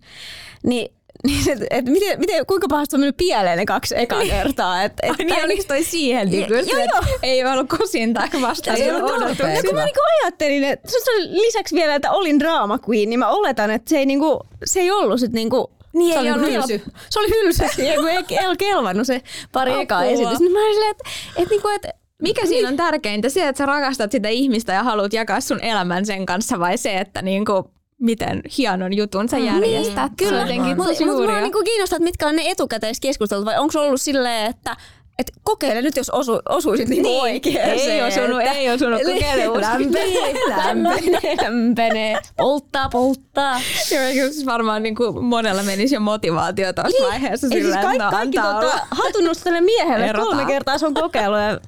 Speaker 3: Niin niin et, et miten, miten, kuinka pahasti on mennyt pieleen ne kaksi eka niin. kertaa. Et, et,
Speaker 1: Ai niin, oliko toi siihen? Niin joo, joo. Ei ollut kusin tai vastaan.
Speaker 3: Ja, no, kun mä niinku ajattelin, että lisäksi vielä, että olin drama queen, niin mä oletan, että se ei, niinku, se ei ollut sit niinku
Speaker 1: niin
Speaker 3: se
Speaker 1: ei
Speaker 3: oli
Speaker 1: hylsy.
Speaker 3: Se oli hylsy, kun ei, ei ole kelvannut se pari ekaa esitys. Niin mä olin silleen, että, että, niinku, että
Speaker 1: mikä siinä on tärkeintä? Se, että sä rakastat sitä ihmistä ja haluat jakaa sun elämän sen kanssa vai se, että niinku, miten hienon jutun sä järjestät?
Speaker 3: Niin, kyllä. Mutta mut mä niinku kiinnostaa, että mitkä on ne etukäteiskeskustelut vai onko se ollut silleen, että et kokeile nyt, jos osu, osuisit niin, niin oikeeseen.
Speaker 1: Ei osunut, että, ei osunut. Kokeile
Speaker 3: lämpenee, lämpenee, lämpenee, polttaa, polttaa.
Speaker 1: Joo, siis varmaan niin kuin monella menisi jo motivaatio tuossa niin. vaiheessa.
Speaker 3: Ei
Speaker 1: siis
Speaker 3: kaikki, no, kaikki tota, hatunnusta tälle miehelle. Erotaan. Kolme kertaa se on kokeilu ja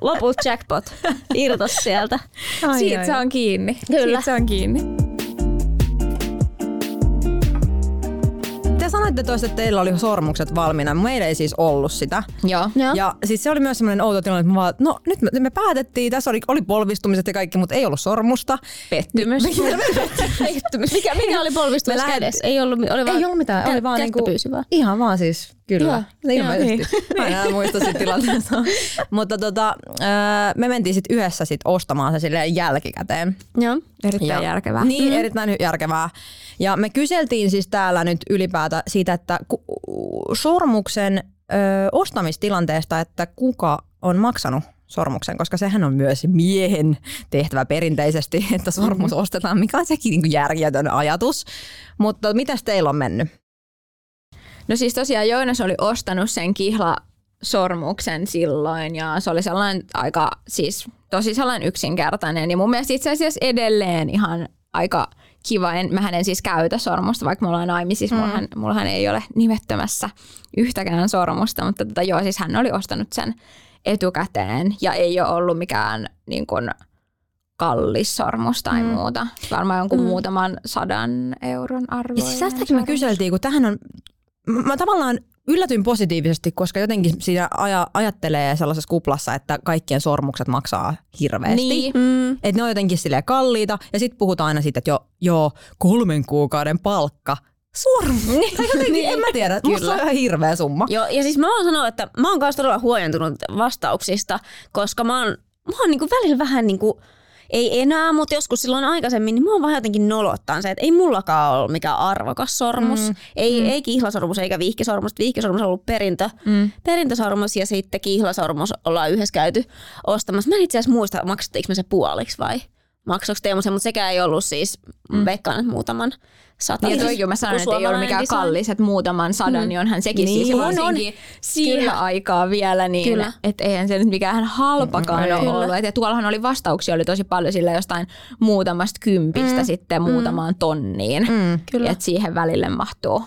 Speaker 3: loput jackpot irtos sieltä.
Speaker 1: Ai, Siitä ai. se on kiinni. Kyllä. Siitä se on kiinni.
Speaker 2: Sanoitte tuossa, että teillä oli sormukset valmiina. Meillä ei siis ollut sitä.
Speaker 1: Joo.
Speaker 2: Ja siis se oli myös semmoinen outo tilanne, että mä vaan, no nyt me, me päätettiin, tässä oli, oli polvistumiset ja kaikki, mutta ei ollut sormusta.
Speaker 1: Pettymys.
Speaker 3: Pettymys. Mikä, mikä oli polvistumis kädessä? Ei ollut, oli vaan,
Speaker 2: ei ollut mitään, oli vaan niinku, vaan. ihan vaan siis Kyllä, Joo, ilmeisesti. Niin. Aina en muista sit tilanteesta. Mutta tota, me mentiin sitten yhdessä sit ostamaan se silleen jälkikäteen.
Speaker 1: Joo, erittäin ja, järkevää.
Speaker 2: Niin, mm. erittäin järkevää. Ja me kyseltiin siis täällä nyt ylipäätä siitä, että sormuksen ö, ostamistilanteesta, että kuka on maksanut sormuksen, koska sehän on myös miehen tehtävä perinteisesti, että sormus mm-hmm. ostetaan, mikä on sekin niin järjetön ajatus. Mutta mitä teillä on mennyt?
Speaker 1: No siis tosiaan Joonas oli ostanut sen kihla sormuksen silloin ja se oli sellainen aika siis tosi sellainen yksinkertainen ja mun mielestä itse asiassa edelleen ihan aika kiva. En, mähän en siis käytä sormusta, vaikka mulla on naimisissa. Mm. Mullahan, mullahan ei ole nimettömässä yhtäkään sormusta, mutta tota, joo, siis hän oli ostanut sen etukäteen ja ei ole ollut mikään niin kuin, kallis sormus tai mm. muuta. Varmaan jonkun mm. muutaman sadan euron arvoinen.
Speaker 2: Ja siis me kyseltiin, kun tähän on, mä tavallaan yllätyin positiivisesti, koska jotenkin siinä aja, ajattelee sellaisessa kuplassa, että kaikkien sormukset maksaa hirveästi. Niin. Mm. Että ne on jotenkin silleen kalliita. Ja sitten puhutaan aina siitä, että jo, jo kolmen kuukauden palkka Sormus. Niin, niin, en mä tiedä. Kyllä. Musta on ihan hirveä summa.
Speaker 3: Joo, ja siis mä oon sanoa, että mä oon kanssa todella huojentunut vastauksista, koska mä oon, mä oon niinku välillä vähän niinku, ei enää, mutta joskus silloin aikaisemmin, niin mua vähän jotenkin nolottaa se, että ei mullakaan ole mikään arvokas sormus. Mm. Ei, mm. ei kihlasormus eikä vihkisormus. Vihkisormus on ollut perintö, mm. perintösormus ja sitten kihlasormus ollaan yhdessä käyty ostamassa. Mä en itse asiassa muista, maksettiinko me se puoliksi vai maksoiko Teemu se, mutta sekään ei ollut siis, mm. veikkaan muutaman sata.
Speaker 1: Niin, toikin mä sanoin, että ei ole mikään design. kallis, että muutaman sadan, mm. niin onhan sekin niin, siis on, on. siihen Kyllä. aikaa vielä, niin että eihän se nyt mikään halpakaan mm, ole ollut. Et, ja tuollahan oli vastauksia oli tosi paljon sillä jostain muutamasta kympistä mm. sitten mm. muutamaan tonniin. Mm, että siihen välille mahtuu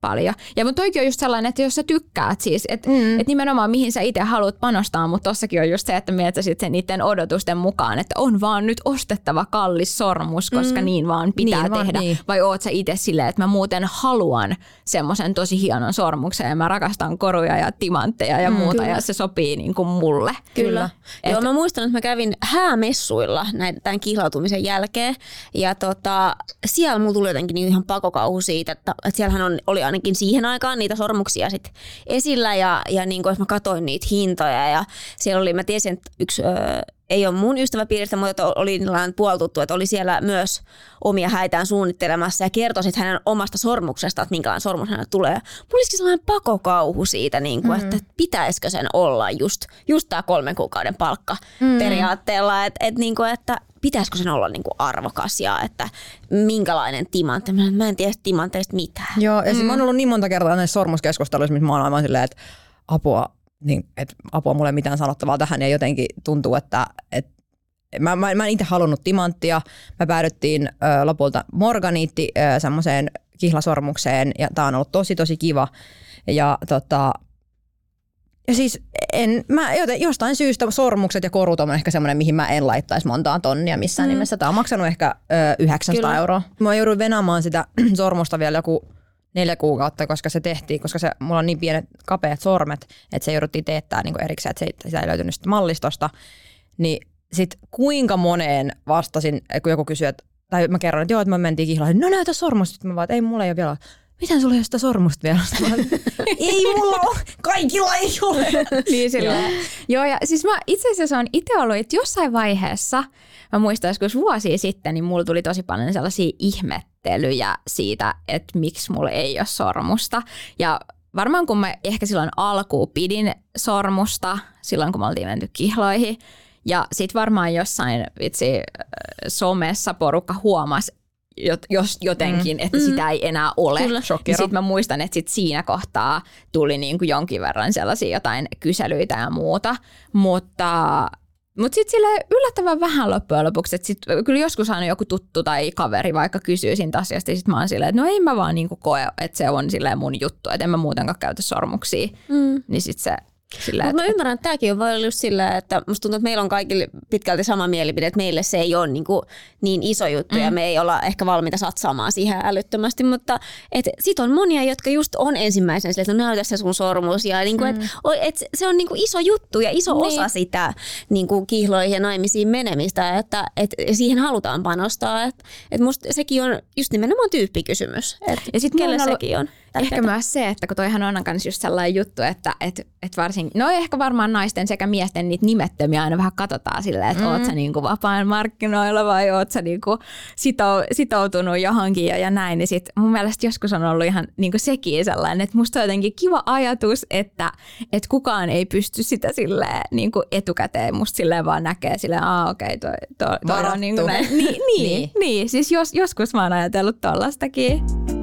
Speaker 1: paljon. Ja mutta toikin on just sellainen, että jos sä tykkäät siis, että mm. et nimenomaan mihin sä itse haluat panostaa, mutta tossakin on just se, että mietit sen niiden odotusten mukaan, että on vaan nyt ostettava kallis sormus, koska mm. niin vaan pitää niin tehdä. Vaan, niin. Vai oot sä itse silleen, että mä muuten haluan semmoisen tosi hienon sormuksen ja mä rakastan koruja ja timantteja ja mm, muuta kyllä. ja se sopii niin kuin mulle.
Speaker 3: Kyllä. kyllä. Et, Joo, mä muistan, että mä kävin häämessuilla näin, tämän kihlautumisen jälkeen ja tota, siellä mulla tuli jotenkin niin ihan pakokauhu siitä, että, että siellähän on, oli ainakin siihen aikaan niitä sormuksia sit esillä ja, ja niin kuin, mä katsoin niitä hintoja ja siellä oli, mä tiesin, että yksi ei ole mun ystäväpiiristä, mutta oli puoltuttu, että oli siellä myös omia häitään suunnittelemassa ja kertoi sitten hänen omasta sormuksesta, että minkälainen sormus hänelle tulee. Mulla olisi sellainen pakokauhu siitä, niin kuin, mm. että pitäisikö sen olla just, just tämä kolmen kuukauden palkka mm. periaatteella, että, että, niin kuin, että pitäisikö sen olla niin kuin arvokas ja että minkälainen timantti. Mä en tiedä timanteista mitään.
Speaker 2: Joo, ja mm. mä oon ollut niin monta kertaa näissä sormuskeskusteluissa, missä mä oon aivan silleen, että apua, niin, että apua mulle mitään sanottavaa tähän ja jotenkin tuntuu, että, että mä, mä, mä en itse halunnut timanttia. Mä päädyttiin ö, lopulta morganiitti ö, semmoiseen kihlasormukseen ja tää on ollut tosi tosi kiva. Ja tota, ja siis en, mä joten, jostain syystä sormukset ja korut on ehkä semmoinen, mihin mä en laittaisi montaa tonnia missään mm. nimessä. Tämä on maksanut ehkä ö, 900 Kyllä. euroa. Mä jouduin venaamaan sitä sormusta vielä joku neljä kuukautta, koska se tehtiin, koska se, mulla on niin pienet kapeat sormet, että se jouduttiin teettää niin erikseen, että se, sitä ei löytynyt mallistosta. Niin sit kuinka moneen vastasin, kun joku kysyi, että, tai mä kerron, että joo, että mä mentiin kihlaan, no näytä sormusta, mä vaan, että ei mulla ei ole vielä miten sulla ei ole sitä sormusta vielä? ei mulla ole, kaikilla ei ole.
Speaker 1: niin sillä. Joo, ja siis mä itse asiassa on itse ollut, että jossain vaiheessa, mä muistan joskus vuosia sitten, niin mulla tuli tosi paljon sellaisia ihmettelyjä siitä, että miksi mulla ei ole sormusta. Ja varmaan kun mä ehkä silloin alkuun pidin sormusta, silloin kun me oltiin menty kihloihin, ja sitten varmaan jossain vitsi somessa porukka huomasi, jos jotenkin, mm. että sitä ei enää ole. Kyllä. Ja sitten mä muistan, että sit siinä kohtaa tuli niin kuin jonkin verran sellaisia jotain kyselyitä ja muuta. Mutta mutta sitten sille yllättävän vähän loppujen lopuksi, että sit, kyllä joskus aina joku tuttu tai kaveri vaikka kysyy siitä asiasta, ja sitten mä oon silleen, että no ei mä vaan niinku koe, että se on silleen mun juttu, että en mä muutenkaan käytä sormuksia. Mm. Niin sitten se
Speaker 3: sillä, Mutta mä ymmärrän, että tämäkin voi olla just sillä, että musta tuntuu, että meillä on kaikille pitkälti sama mielipide, että meille se ei ole niin, kuin niin iso juttu mm. ja me ei olla ehkä valmiita satsaamaan siihen älyttömästi, mutta sitten on monia, jotka just on ensimmäisenä sille, että no näytä se sun sormus ja niin kuin, mm. et, et se on niin kuin iso juttu ja iso niin. osa sitä niin kuin kihloihin ja naimisiin menemistä, että et siihen halutaan panostaa. Että et musta sekin on just nimenomaan tyyppikysymys, että ja sitten kelle sekin on.
Speaker 1: Ehkä myös se, että kun toihan on kanssa just sellainen juttu, että et, et varsin, no ehkä varmaan naisten sekä miesten niitä nimettömiä aina vähän katsotaan silleen, että mm. oot sä niinku vapaan markkinoilla vai oot sä niinku sitou, sitoutunut johonkin ja, ja näin, niin sit mun mielestä joskus on ollut ihan niinku sekin sellainen, että musta on jotenkin kiva ajatus, että et kukaan ei pysty sitä silleen niinku etukäteen musta silleen vaan näkee silleen, aa okei, okay, toi, toi, toi on niinku näin. Niin, niin, niin. niin, siis jos, joskus mä oon ajatellut tollastakin.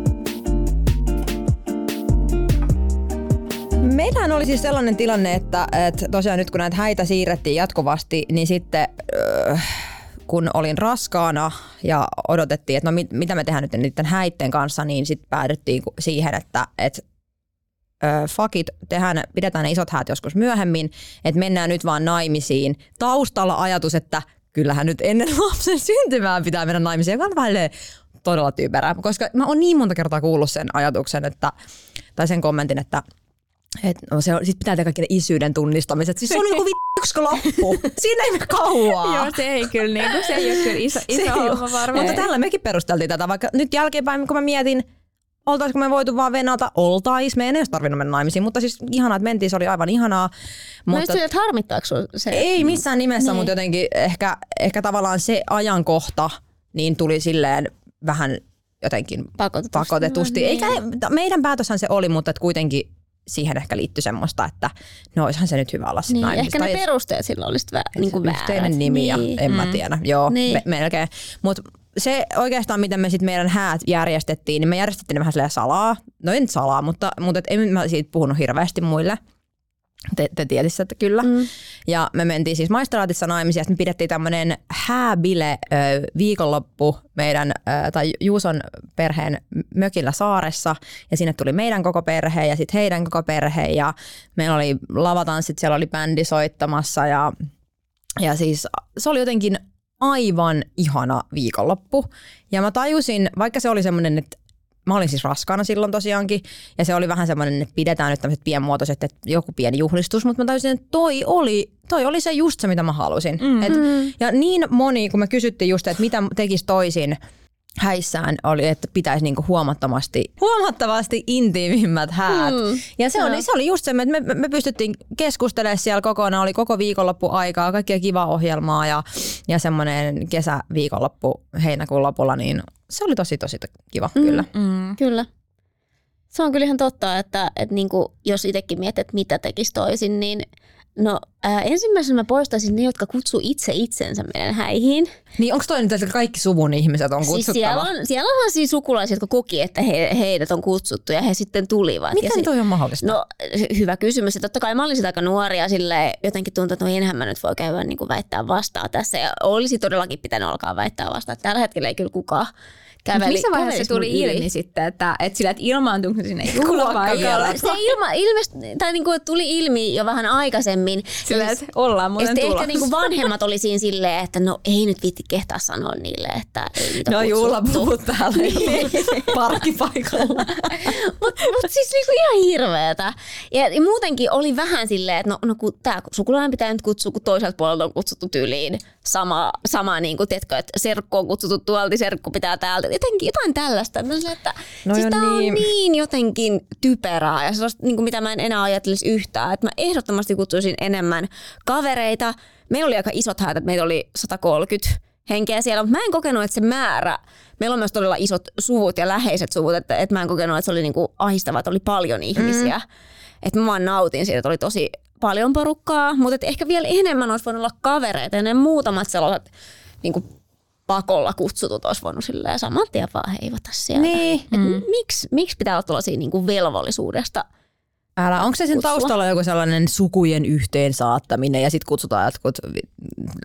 Speaker 2: Meillähän oli siis sellainen tilanne, että, että tosiaan nyt kun näitä häitä siirrettiin jatkuvasti, niin sitten äh, kun olin raskaana ja odotettiin, että no mit, mitä me tehdään nyt niiden häitten kanssa, niin sitten päädyttiin siihen, että, että fakit, tehdään, pidetään ne isot häät joskus myöhemmin, että mennään nyt vaan naimisiin. Taustalla ajatus, että kyllähän nyt ennen lapsen syntymää pitää mennä naimisiin, joka on vähän todella typerää, koska mä oon niin monta kertaa kuullut sen ajatuksen, että, tai sen kommentin, että et, no se on, sit pitää tehdä kaikki ne isyyden tunnistamiset. Siis se on joku yksi loppu. Siinä ei mene kauaa.
Speaker 1: Joo, se ei kyllä, niin kuin, se ei ole kyllä iso, iso homma varmaan.
Speaker 2: Mutta tällä mekin perusteltiin tätä, vaikka nyt jälkeenpäin, kun mä mietin, oltaisiko me voitu vaan venata, oltais. Me ei edes tarvinnut mennä naimisiin, mutta siis ihanaa, että mentiin, se oli aivan ihanaa.
Speaker 3: Mutta no että harmittaako se?
Speaker 2: Ei missään nimessä, niin. mutta jotenkin ehkä, ehkä tavallaan se ajankohta niin tuli silleen vähän jotenkin pakotetusti. pakotetusti. No, niin. Eikä, meidän päätöshän se oli, mutta kuitenkin siihen ehkä liittyi semmoista, että no olisihan se nyt hyvä olla
Speaker 3: niin, Ehkä ne perusteet silloin olisi vä- niin kuin
Speaker 2: Yhteinen nimi niin. ja en mm. mä tiedä. Joo, niin. me, melkein. Mutta se oikeastaan, miten me sitten meidän häät järjestettiin, niin me järjestettiin ne vähän salaa. No en salaa, mutta, mutta et en mä siitä puhunut hirveästi muille te, te tiedätte, että kyllä. Mm. Ja me mentiin siis maistraatissa naimisiin ja me pidettiin tämmöinen hääbile ö, viikonloppu meidän, ö, tai Juuson perheen mökillä saaressa. Ja sinne tuli meidän koko perhe ja sitten heidän koko perhe ja meillä oli lavatanssit, siellä oli bändi soittamassa ja, ja siis se oli jotenkin aivan ihana viikonloppu. Ja mä tajusin, vaikka se oli semmoinen, että mä olin siis raskaana silloin tosiaankin, ja se oli vähän semmoinen, että pidetään nyt tämmöiset pienmuotoiset, että joku pieni juhlistus, mutta mä tajusin, että toi oli, toi oli se just se, mitä mä halusin. Mm. Et, ja niin moni, kun me kysyttiin just, että mitä tekisi toisin, häissään oli, että pitäisi niinku huomattavasti, huomattavasti intiimimmät häät. Mm, ja se oli, se oli just se, että me, me pystyttiin keskustelemaan siellä kokonaan, oli koko viikonloppu aikaa, kaikkia kivaa ohjelmaa ja, ja semmoinen kesäviikonloppu heinäkuun lopulla, niin se oli tosi tosi kiva mm, kyllä.
Speaker 3: Mm. Kyllä. Se on kyllä ihan totta, että, että niin kuin, jos itsekin mietit, että mitä tekisi toisin, niin No ää, ensimmäisenä mä poistaisin ne, jotka kutsuu itse itsensä meidän häihin.
Speaker 2: Niin onko toi nyt, että kaikki suvun ihmiset on kutsuttava? Siis
Speaker 3: siellä, on, siellä on siis sukulaisia, jotka koki, että he, heidät on kutsuttu ja he sitten tulivat.
Speaker 2: Miten
Speaker 3: ja
Speaker 2: toi on mahdollista?
Speaker 3: No hyvä kysymys. Ja totta kai mä olisin aika nuoria sille jotenkin tuntuu, että no enhän mä nyt voi käydä niin kuin väittää vastaan tässä. Ja olisi todellakin pitänyt alkaa väittää vastaan. Tällä hetkellä ei kyllä kukaan
Speaker 1: käveli. Missä vaiheessa se tuli ilmi yli. sitten, että, että sillä, että ilmaantuiko sinne juhlapaikalle?
Speaker 3: Se ilma, ilmest, tai niin kuin tuli ilmi jo vähän aikaisemmin.
Speaker 1: Se silleen, että ollaan muuten tulossa.
Speaker 3: Ehkä niinku vanhemmat oli siinä silleen, että no ei nyt vitti kehtaa sanoa niille, että ei niitä
Speaker 2: No juhlapuvut täällä
Speaker 3: Niin.
Speaker 2: parkkipaikalla.
Speaker 3: Mutta mut siis niinku ihan hirveetä. Ja, ja muutenkin oli vähän silleen, että no, no kun tää sukulainen pitää nyt kutsua, kun toiselta puolelta on kutsuttu tyyliin sama, sama niin kuin, tiedätkö, että serkku on kutsuttu tuolta, serkku pitää täältä. Jotenkin jotain tällaista. Mä sanoin, että
Speaker 2: No
Speaker 3: siis
Speaker 2: jo
Speaker 3: tää on
Speaker 2: niin.
Speaker 3: niin jotenkin typerää ja sellaista, niin kuin mitä mä en enää ajattelisi yhtään. Että mä ehdottomasti kutsuisin enemmän kavereita. Meillä oli aika isot häät, että meitä oli 130 henkeä siellä, mutta mä en kokenut, että se määrä, meillä on myös todella isot suvut ja läheiset suvut, että, että mä en kokenut, että se oli niinku ahdistavaa, että oli paljon ihmisiä. Mm. Että mä vaan nautin siitä, että oli tosi paljon porukkaa, mutta että ehkä vielä enemmän olisi voinut olla kavereita ja ne muutamat sellaiset niinku pakolla kutsutut olisi voinut silleen saman tien vaan heivata sieltä.
Speaker 2: Niin.
Speaker 3: Et mm. miksi, miksi pitää olla tuollaisia niinku velvollisuudesta?
Speaker 2: Älä, onko se sen
Speaker 3: Kutsua.
Speaker 2: taustalla joku sellainen sukujen yhteen saattaminen ja sitten kutsutaan jotkut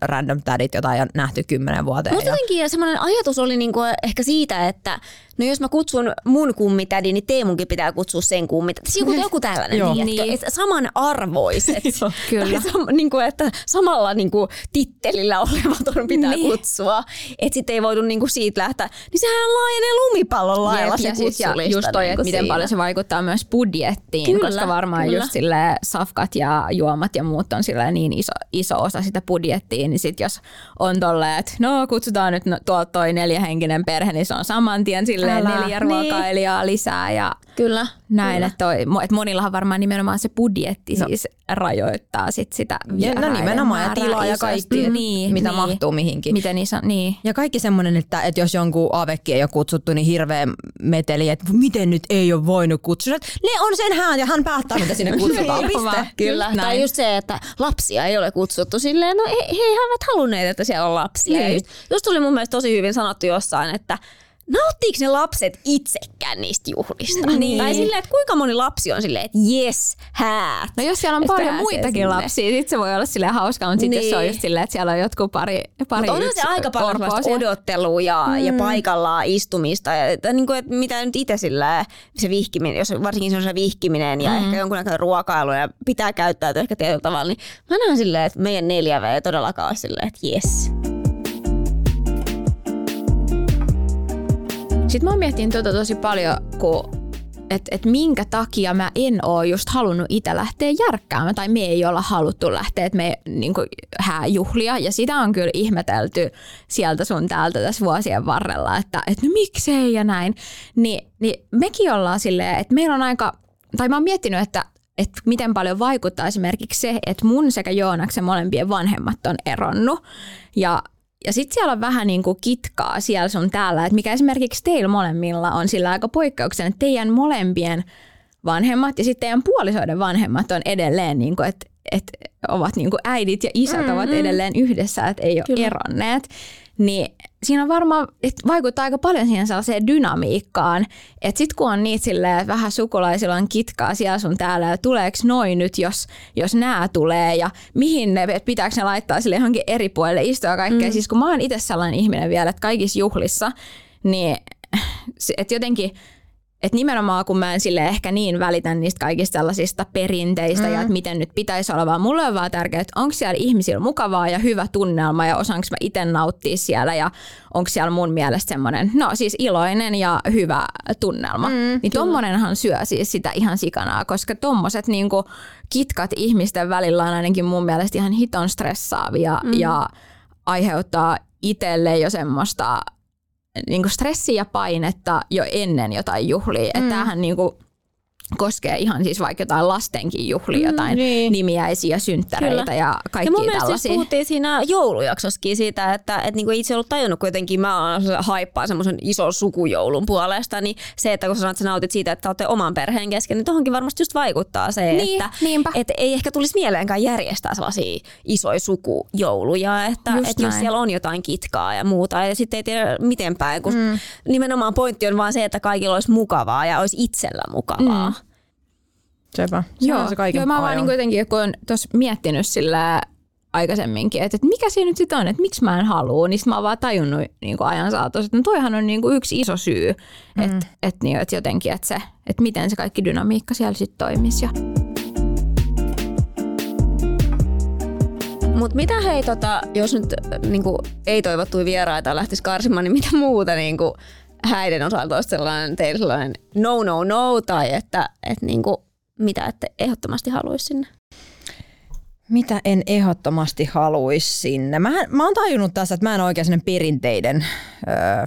Speaker 2: random tädit, jota ei ole nähty kymmenen vuoteen.
Speaker 3: Mutta
Speaker 2: ja...
Speaker 3: jotenkin semmoinen ajatus oli niinku ehkä siitä, että no jos mä kutsun mun kummitädin, niin tee munkin pitää kutsua sen kummitädin. Siis joku, joku tällainen,
Speaker 2: Joo.
Speaker 1: Niin.
Speaker 3: Että samanarvoiset.
Speaker 1: Kyllä.
Speaker 3: Tai Sam, niinku, että samalla niinku, tittelillä olevat on pitää
Speaker 1: Niin.
Speaker 3: niin. kutsua. Että sitten ei voitu niinku, siitä lähteä. Niin sehän laajenee lumipallon lailla
Speaker 1: Jep,
Speaker 3: se
Speaker 1: ja, siis, ja just toi, että
Speaker 3: niinku
Speaker 1: miten
Speaker 3: siinä.
Speaker 1: paljon se vaikuttaa myös budjettiin,
Speaker 3: Kyllä,
Speaker 1: koska varmaan
Speaker 3: kyllä.
Speaker 1: just sille safkat ja juomat ja muut on sille niin iso, iso osa sitä budjettia, niin sit jos on tolleen, että no kutsutaan nyt no, tuo toi neljähenkinen perhe, niin se on saman tien silleen
Speaker 2: Älä.
Speaker 1: neljä
Speaker 3: Niin.
Speaker 1: ruokailijaa lisää ja
Speaker 3: Kyllä.
Speaker 1: Näin,
Speaker 3: kyllä.
Speaker 1: että, toi, että monillahan varmaan nimenomaan se budjetti
Speaker 2: No.
Speaker 1: siis rajoittaa sit sitä
Speaker 2: Ja, no nimenomaan ja tilaa ja kaikki, että
Speaker 1: niin,
Speaker 2: mitä
Speaker 1: niin.
Speaker 2: mahtuu mihinkin.
Speaker 1: Miten iso, niin.
Speaker 2: Ja kaikki semmoinen, että, että jos jonkun avekki ei ole kutsuttu, niin hirveä meteli, että miten nyt ei ole voinut kutsua. Ne on sen hän ja hän päättää, mitä sinne kutsutaan. Piste.
Speaker 3: Kyllä.
Speaker 1: Näin.
Speaker 3: Tai just se, että lapsia ei ole kutsuttu silleen, no he, he eivät halunneet, että siellä on lapsia.
Speaker 2: Niin.
Speaker 3: Just, just tuli mun mielestä tosi hyvin sanottu jossain, että nauttiiko ne lapset itsekään niistä juhlista?
Speaker 1: Niin.
Speaker 3: Tai silleen, että kuinka moni lapsi on silleen, että jes, häät.
Speaker 1: No jos siellä on paljon muitakin
Speaker 3: sinne.
Speaker 1: lapsia, sit se voi olla silleen hauskaa, mutta sitten jos se on
Speaker 3: Niin.
Speaker 1: just silleen, että siellä on jotkut pari, pari
Speaker 3: Mutta onhan se aika paljon odottelua ja, mm. ja paikallaan istumista. Ja, että, niin kuin, että mitä nyt itse sillä se vihkiminen, jos varsinkin se on se vihkiminen ja mm. ehkä jonkunnäköinen ruokailu ja pitää käyttäytyä ehkä tietyllä tavalla, niin mä näen silleen, että meidän 4V ei todellakaan ole silleen, että jes.
Speaker 1: Sitten mä oon miettinyt tota tosi paljon, kun että et minkä takia mä en oo just halunnut itse lähteä järkkäämään, tai me ei olla haluttu lähteä, että me niin hääjuhlia, ja sitä on kyllä ihmetelty sieltä sun täältä tässä vuosien varrella, että et no miksei ja näin, Ni, niin mekin ollaan silleen, että meillä on aika, tai mä oon miettinyt, että että miten paljon vaikuttaa esimerkiksi se, että mun sekä Joonaksen molempien vanhemmat on eronnut, ja ja sitten siellä on vähän niin kuin kitkaa siellä sun täällä, että mikä esimerkiksi teillä molemmilla on sillä aika poikkeuksellinen, että teidän molempien vanhemmat ja sitten teidän puolisoiden vanhemmat on edelleen, niin kuin, että, että ovat niin kuin äidit ja isät mm-hmm. ovat edelleen yhdessä, että ei ole
Speaker 3: Kyllä.
Speaker 1: eronneet. Niin siinä on varmaan, että vaikuttaa aika paljon siihen sellaiseen dynamiikkaan, että sitten kun on niitä silleen, että vähän sukulaisilla on kitkaa siellä sun täällä ja tuleeko noin nyt, jos, jos nämä tulee ja mihin ne, että pitääkö ne laittaa sille johonkin eri puolelle istua kaikkea. Mm. Siis kun mä oon itse sellainen ihminen vielä, että kaikissa juhlissa, niin että jotenkin että nimenomaan kun mä en sille ehkä niin välitä niistä kaikista sellaisista perinteistä mm. ja että miten nyt pitäisi olla, vaan mulle on vaan tärkeää, että onko siellä ihmisillä mukavaa ja hyvä tunnelma ja osaanko mä itse nauttia siellä ja onko siellä mun mielestä semmoinen, no siis iloinen ja hyvä tunnelma. Mm, niin tommonenhan syö siis sitä ihan sikanaa, koska tommoset niinku kitkat ihmisten välillä on ainakin mun mielestä ihan hiton stressaavia mm. ja aiheuttaa itselle jo semmoista niin kuin stressiä ja painetta jo ennen jotain juhlia. Mm. Että tämähän niin kuin koskee ihan siis vaikka jotain lastenkin juhlia, jotain
Speaker 2: niin.
Speaker 1: nimiäisiä, synttäreitä
Speaker 3: Kyllä.
Speaker 1: ja
Speaker 3: Ja
Speaker 1: kaikkia
Speaker 3: mun mielestä siis
Speaker 1: tällaisia.
Speaker 3: puhuttiin siinä joulujaksossakin siitä, että et niinku itse ollut tajunnut kuitenkin, mä oon haippaa semmoisen ison sukujoulun puolesta, niin se, että kun sä sanoit, että sä nautit siitä, että olette oman perheen kesken, niin tohonkin varmasti just vaikuttaa se,
Speaker 1: Niin,
Speaker 3: että
Speaker 1: niinpä.
Speaker 3: et ei ehkä tulisi mieleenkään järjestää sellaisia isoja sukujouluja, että
Speaker 1: Just
Speaker 3: et jos siellä on jotain kitkaa ja muuta, ja sitten ei tiedä miten päin, kun mm. nimenomaan pointti on vaan se, että kaikilla olisi mukavaa ja olisi itsellä mukavaa. Mm.
Speaker 2: Sepä. Se
Speaker 1: Joo,
Speaker 2: on se kaiken
Speaker 1: joo, mä vaan niin kuitenkin, kun on tuossa miettinyt sillä aikaisemminkin, että, että mikä se nyt sitten on, että miksi mä en halua, niin sit mä oon vaan tajunnut niin kuin ajan saatossa, että no toihan on niin kuin yksi iso syy, mm. että, että, niin, että jotenkin, että, se, että miten se kaikki dynamiikka siellä sitten toimisi. Ja
Speaker 3: Mutta mitä hei, tota, jos nyt niinku, ei toivottuja vieraita lähtisi karsimaan, niin mitä muuta niinku, häiden osalta olisi sellainen, teillä sellainen no no no, tai että et, niinku, mitä ette ehdottomasti haluaisi sinne?
Speaker 2: Mitä en ehdottomasti haluaisi sinne? Mä, mä oon tajunnut tässä, että mä en oikein sellainen perinteiden öö,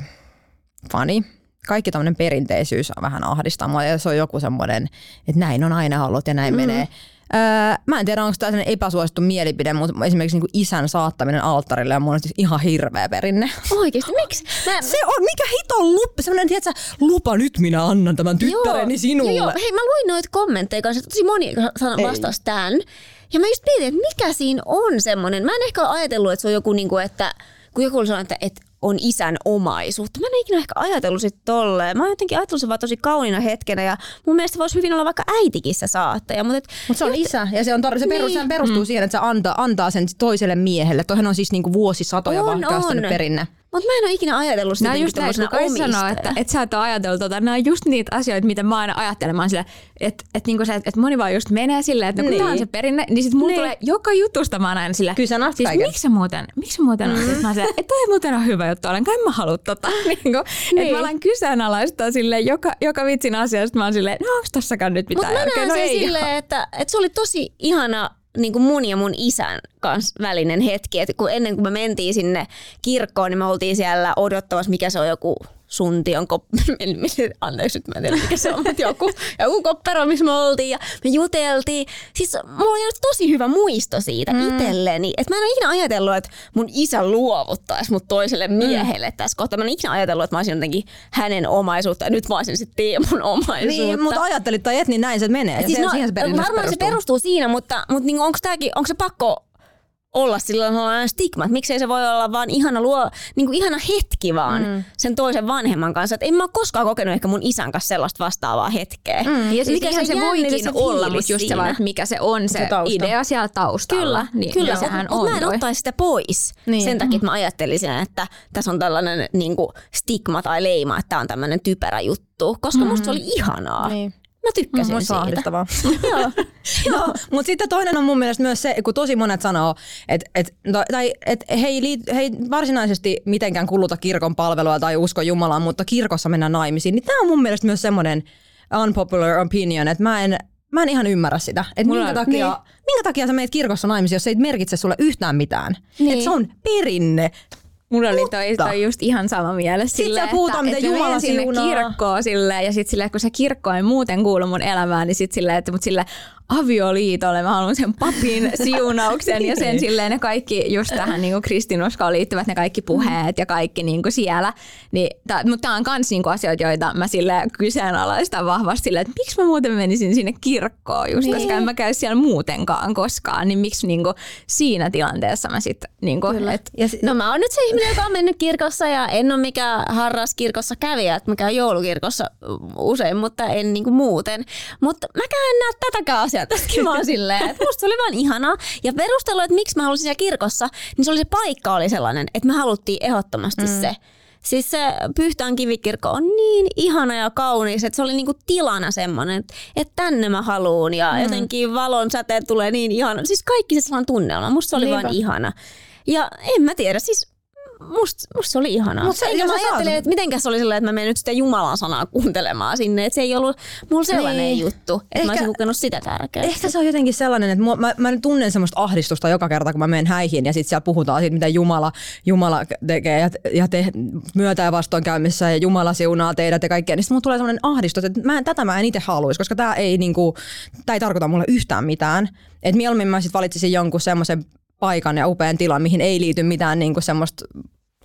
Speaker 2: fani. Kaikki tämmöinen perinteisyys on vähän ahdistaa mua ja se on joku semmoinen, että näin on aina ollut ja näin mm. menee. Öö, mä en tiedä, onko tämä epäsuosittu mielipide, mutta esimerkiksi niin isän saattaminen alttarille on mun ihan hirveä perinne.
Speaker 3: Oikeesti, miksi?
Speaker 2: Mä... Se on, mikä hito lupa, semmoinen, tiedätkö, lupa nyt minä annan tämän tyttäreni joo, sinulle. Joo,
Speaker 3: hei mä luin noita kommentteja kanssa, tosi moni vastasi tämän. Ja mä just mietin, että mikä siinä on semmoinen. Mä en ehkä ole ajatellut, että se on joku, niin kuin, että kun joku sanoo, että, että on isän omaisuutta. Mä en ikinä ehkä ajatellut sit tolleen. Mä oon jotenkin ajatellut se vaan tosi kauniina hetkenä ja mun mielestä voisi hyvin olla vaikka äitikin se saattaja. Mutta
Speaker 2: Mut se on joten... isä ja se, on tar- se, perus, niin. perustuu mm. siihen, että se antaa, antaa sen toiselle miehelle. Toihan on siis niinku vuosisatoja on, on. perinne.
Speaker 3: Mutta mä en ole ikinä ajatellut sitä
Speaker 1: just näin, kun sanoo, että, että sä et ole ajatellut, tota, nämä on just niitä asioita, mitä mä aina ajattelen. Mä oon sille, että, että, niinku se, että moni vaan just menee silleen, että no, kun niin. tämä on se perinne, niin sit mulla niin. tulee joka jutusta mä aina silleen,
Speaker 2: Kyllä
Speaker 1: siis miksi sä muuten, miksi muuten mm. on? Mä silleen, että toi muuten on hyvä juttu, olenko en mä halua tota. niinku, niin. Että mä alan kyseenalaistaa silleen joka, joka vitsin asiasta, mä oon silleen, no onko tossakaan nyt mitään
Speaker 3: Mutta mä näen no, silleen, että, että se oli tosi ihana niin kuin mun ja mun isän kanssa välinen hetki. Et kun ennen kuin me mentiin sinne kirkkoon, niin me oltiin siellä odottamassa, mikä se on joku suntion anteeksi nyt mä en tiedä mikä se on, mutta joku, joku koppero, missä me oltiin ja me juteltiin. Siis mulla on tosi hyvä muisto siitä mm. itselleni, että mä en ole ikinä ajatellut, että mun isä luovuttaisi mut toiselle mm. miehelle mm. tässä kohtaa. Mä en ikinä ajatellut, että mä olisin jotenkin hänen omaisuutta ja nyt mä olisin sitten Teemun omaisuutta.
Speaker 2: Niin, mutta ajattelit tai et, niin näin se menee.
Speaker 3: Siis no, se varmaan perustuu. se perustuu siinä, mutta, mutta niin onko, tääkin, onko se pakko olla silloin sellainen stigma, että miksei se voi olla vaan ihana, luo, niin kuin ihana hetki vaan mm. sen toisen vanhemman kanssa. Että en mä ole koskaan kokenut ehkä mun isän kanssa sellaista vastaavaa hetkeä.
Speaker 1: Mm. Ja siis mikä se voikin se olla, mutta just se vaan, että mikä se on se, se idea siellä taustalla.
Speaker 3: Kyllä,
Speaker 1: niin,
Speaker 3: kyllä. Sehän on mä en ottaisi sitä pois niin. sen takia, että mä ajattelisin, että tässä on tällainen niin kuin stigma tai leima, että tämä on tämmöinen typerä juttu, koska mm. musta se oli ihanaa. Niin. Mä tykkäsin mm, siitä.
Speaker 2: Joo. no, mutta sitten toinen on mun mielestä myös se, kun tosi monet sanoo, että et, no, tai, et he, ei he ei varsinaisesti mitenkään kuluta kirkon palvelua tai usko Jumalaan, mutta kirkossa mennään naimisiin. Niin tämä on mun mielestä myös semmoinen unpopular opinion, että mä en, mä en ihan ymmärrä sitä. Että minkä, takia, niin. minkä takia sä meet kirkossa naimisiin, jos se ei merkitse sulle yhtään mitään. Niin. Että se on perinne.
Speaker 1: Mulla oli toi, toi just ihan sama mielessä.
Speaker 2: Sitten sille, puhutaan, että, miten että Jumala sinne
Speaker 1: kirkkoon sille, ja sitten sille, kun se kirkko ei muuten kuulu mun elämään, niin sitten silleen, että mut sille avioliitolle. Mä haluan sen papin siunauksen ja sen niin. silleen ne kaikki just tähän niin kristinuskoon liittyvät ne kaikki puheet ja kaikki niin kuin siellä. Niin, ta, mutta tämä on myös niin asioita, joita mä sille kyseenalaistan vahvasti sille, että miksi mä muuten menisin sinne kirkkoon just, niin. koska en mä käy siellä muutenkaan koskaan. Niin miksi niin kuin siinä tilanteessa mä sitten... Niin kuin, et...
Speaker 3: ja no mä oon nyt se ihminen, joka on mennyt kirkossa ja en ole mikään harras kirkossa kävijä, että mä käyn joulukirkossa usein, mutta en niin kuin muuten. Mutta mäkään en näe tätäkään asiaa tästäkin vaan silleen, että musta se oli vaan ihanaa. Ja perustelu, että miksi mä halusin siellä kirkossa, niin se oli se paikka oli sellainen, että me haluttiin ehdottomasti mm. se. Siis se Pyhtään kivikirkko on niin ihana ja kaunis, että se oli niinku tilana semmoinen, että, että tänne mä haluun ja mm. jotenkin valon säteet tulee niin ihana. Siis kaikki se sellainen tunnelma, musta se oli Niinpä. vaan ihana. Ja en mä tiedä, siis musta must se oli ihanaa. Mut se, ja mä ajattelin, että mitenkäs oli sellainen, että mä menen nyt sitä Jumalan sanaa kuuntelemaan sinne. Että se ei ollut mulla sellainen niin. juttu, että ehkä, mä olisin kokenut sitä tärkeää.
Speaker 2: Ehkä se on jotenkin sellainen, että mä, mä, mä tunnen semmoista ahdistusta joka kerta, kun mä menen häihin ja sitten siellä puhutaan siitä, mitä Jumala, Jumala tekee ja, ja te myötä ja vastoinkäymissä ja Jumala siunaa teidät ja kaikkea. Niin sitten mulla tulee sellainen ahdistus, että mä, tätä mä en itse haluaisi, koska tämä ei, niinku, tää ei tarkoita mulle yhtään mitään. Et mieluummin mä sitten valitsisin jonkun semmoisen paikan ja upean tilan, mihin ei liity mitään niinku semmoista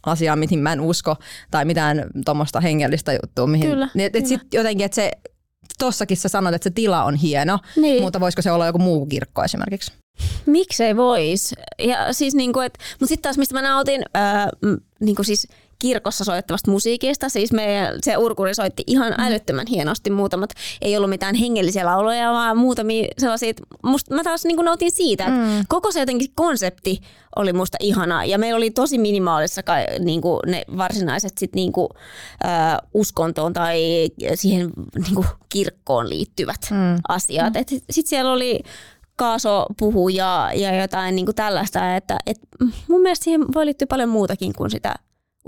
Speaker 2: asiaa, mihin mä en usko, tai mitään tuommoista hengellistä juttua. Mihin, kyllä, niin, et, et sit jotenkin, että se, tossakin sä sanot, että se tila on hieno, niin. mutta voisiko se olla joku muu kirkko esimerkiksi?
Speaker 3: Miksei vois? Ja siis niinku, et, mutta sitten taas mistä mä nautin, ää, niinku siis kirkossa soittavasta musiikista. Siis me, se urkuri soitti ihan mm. älyttömän hienosti muutamat. Ei ollut mitään hengellisiä lauloja, vaan muutamia sellaisia. Musta, mä taas niin nautin siitä, että mm. koko se jotenkin konsepti oli musta ihana. Ja meillä oli tosi minimaalissa kai, niin kuin ne varsinaiset sit, niin kuin, äh, uskontoon tai siihen niin kuin kirkkoon liittyvät mm. asiat. Mm. Sitten siellä oli kaasopuhu ja, ja jotain niin kuin tällaista, että et mun mielestä siihen voi liittyä paljon muutakin kuin sitä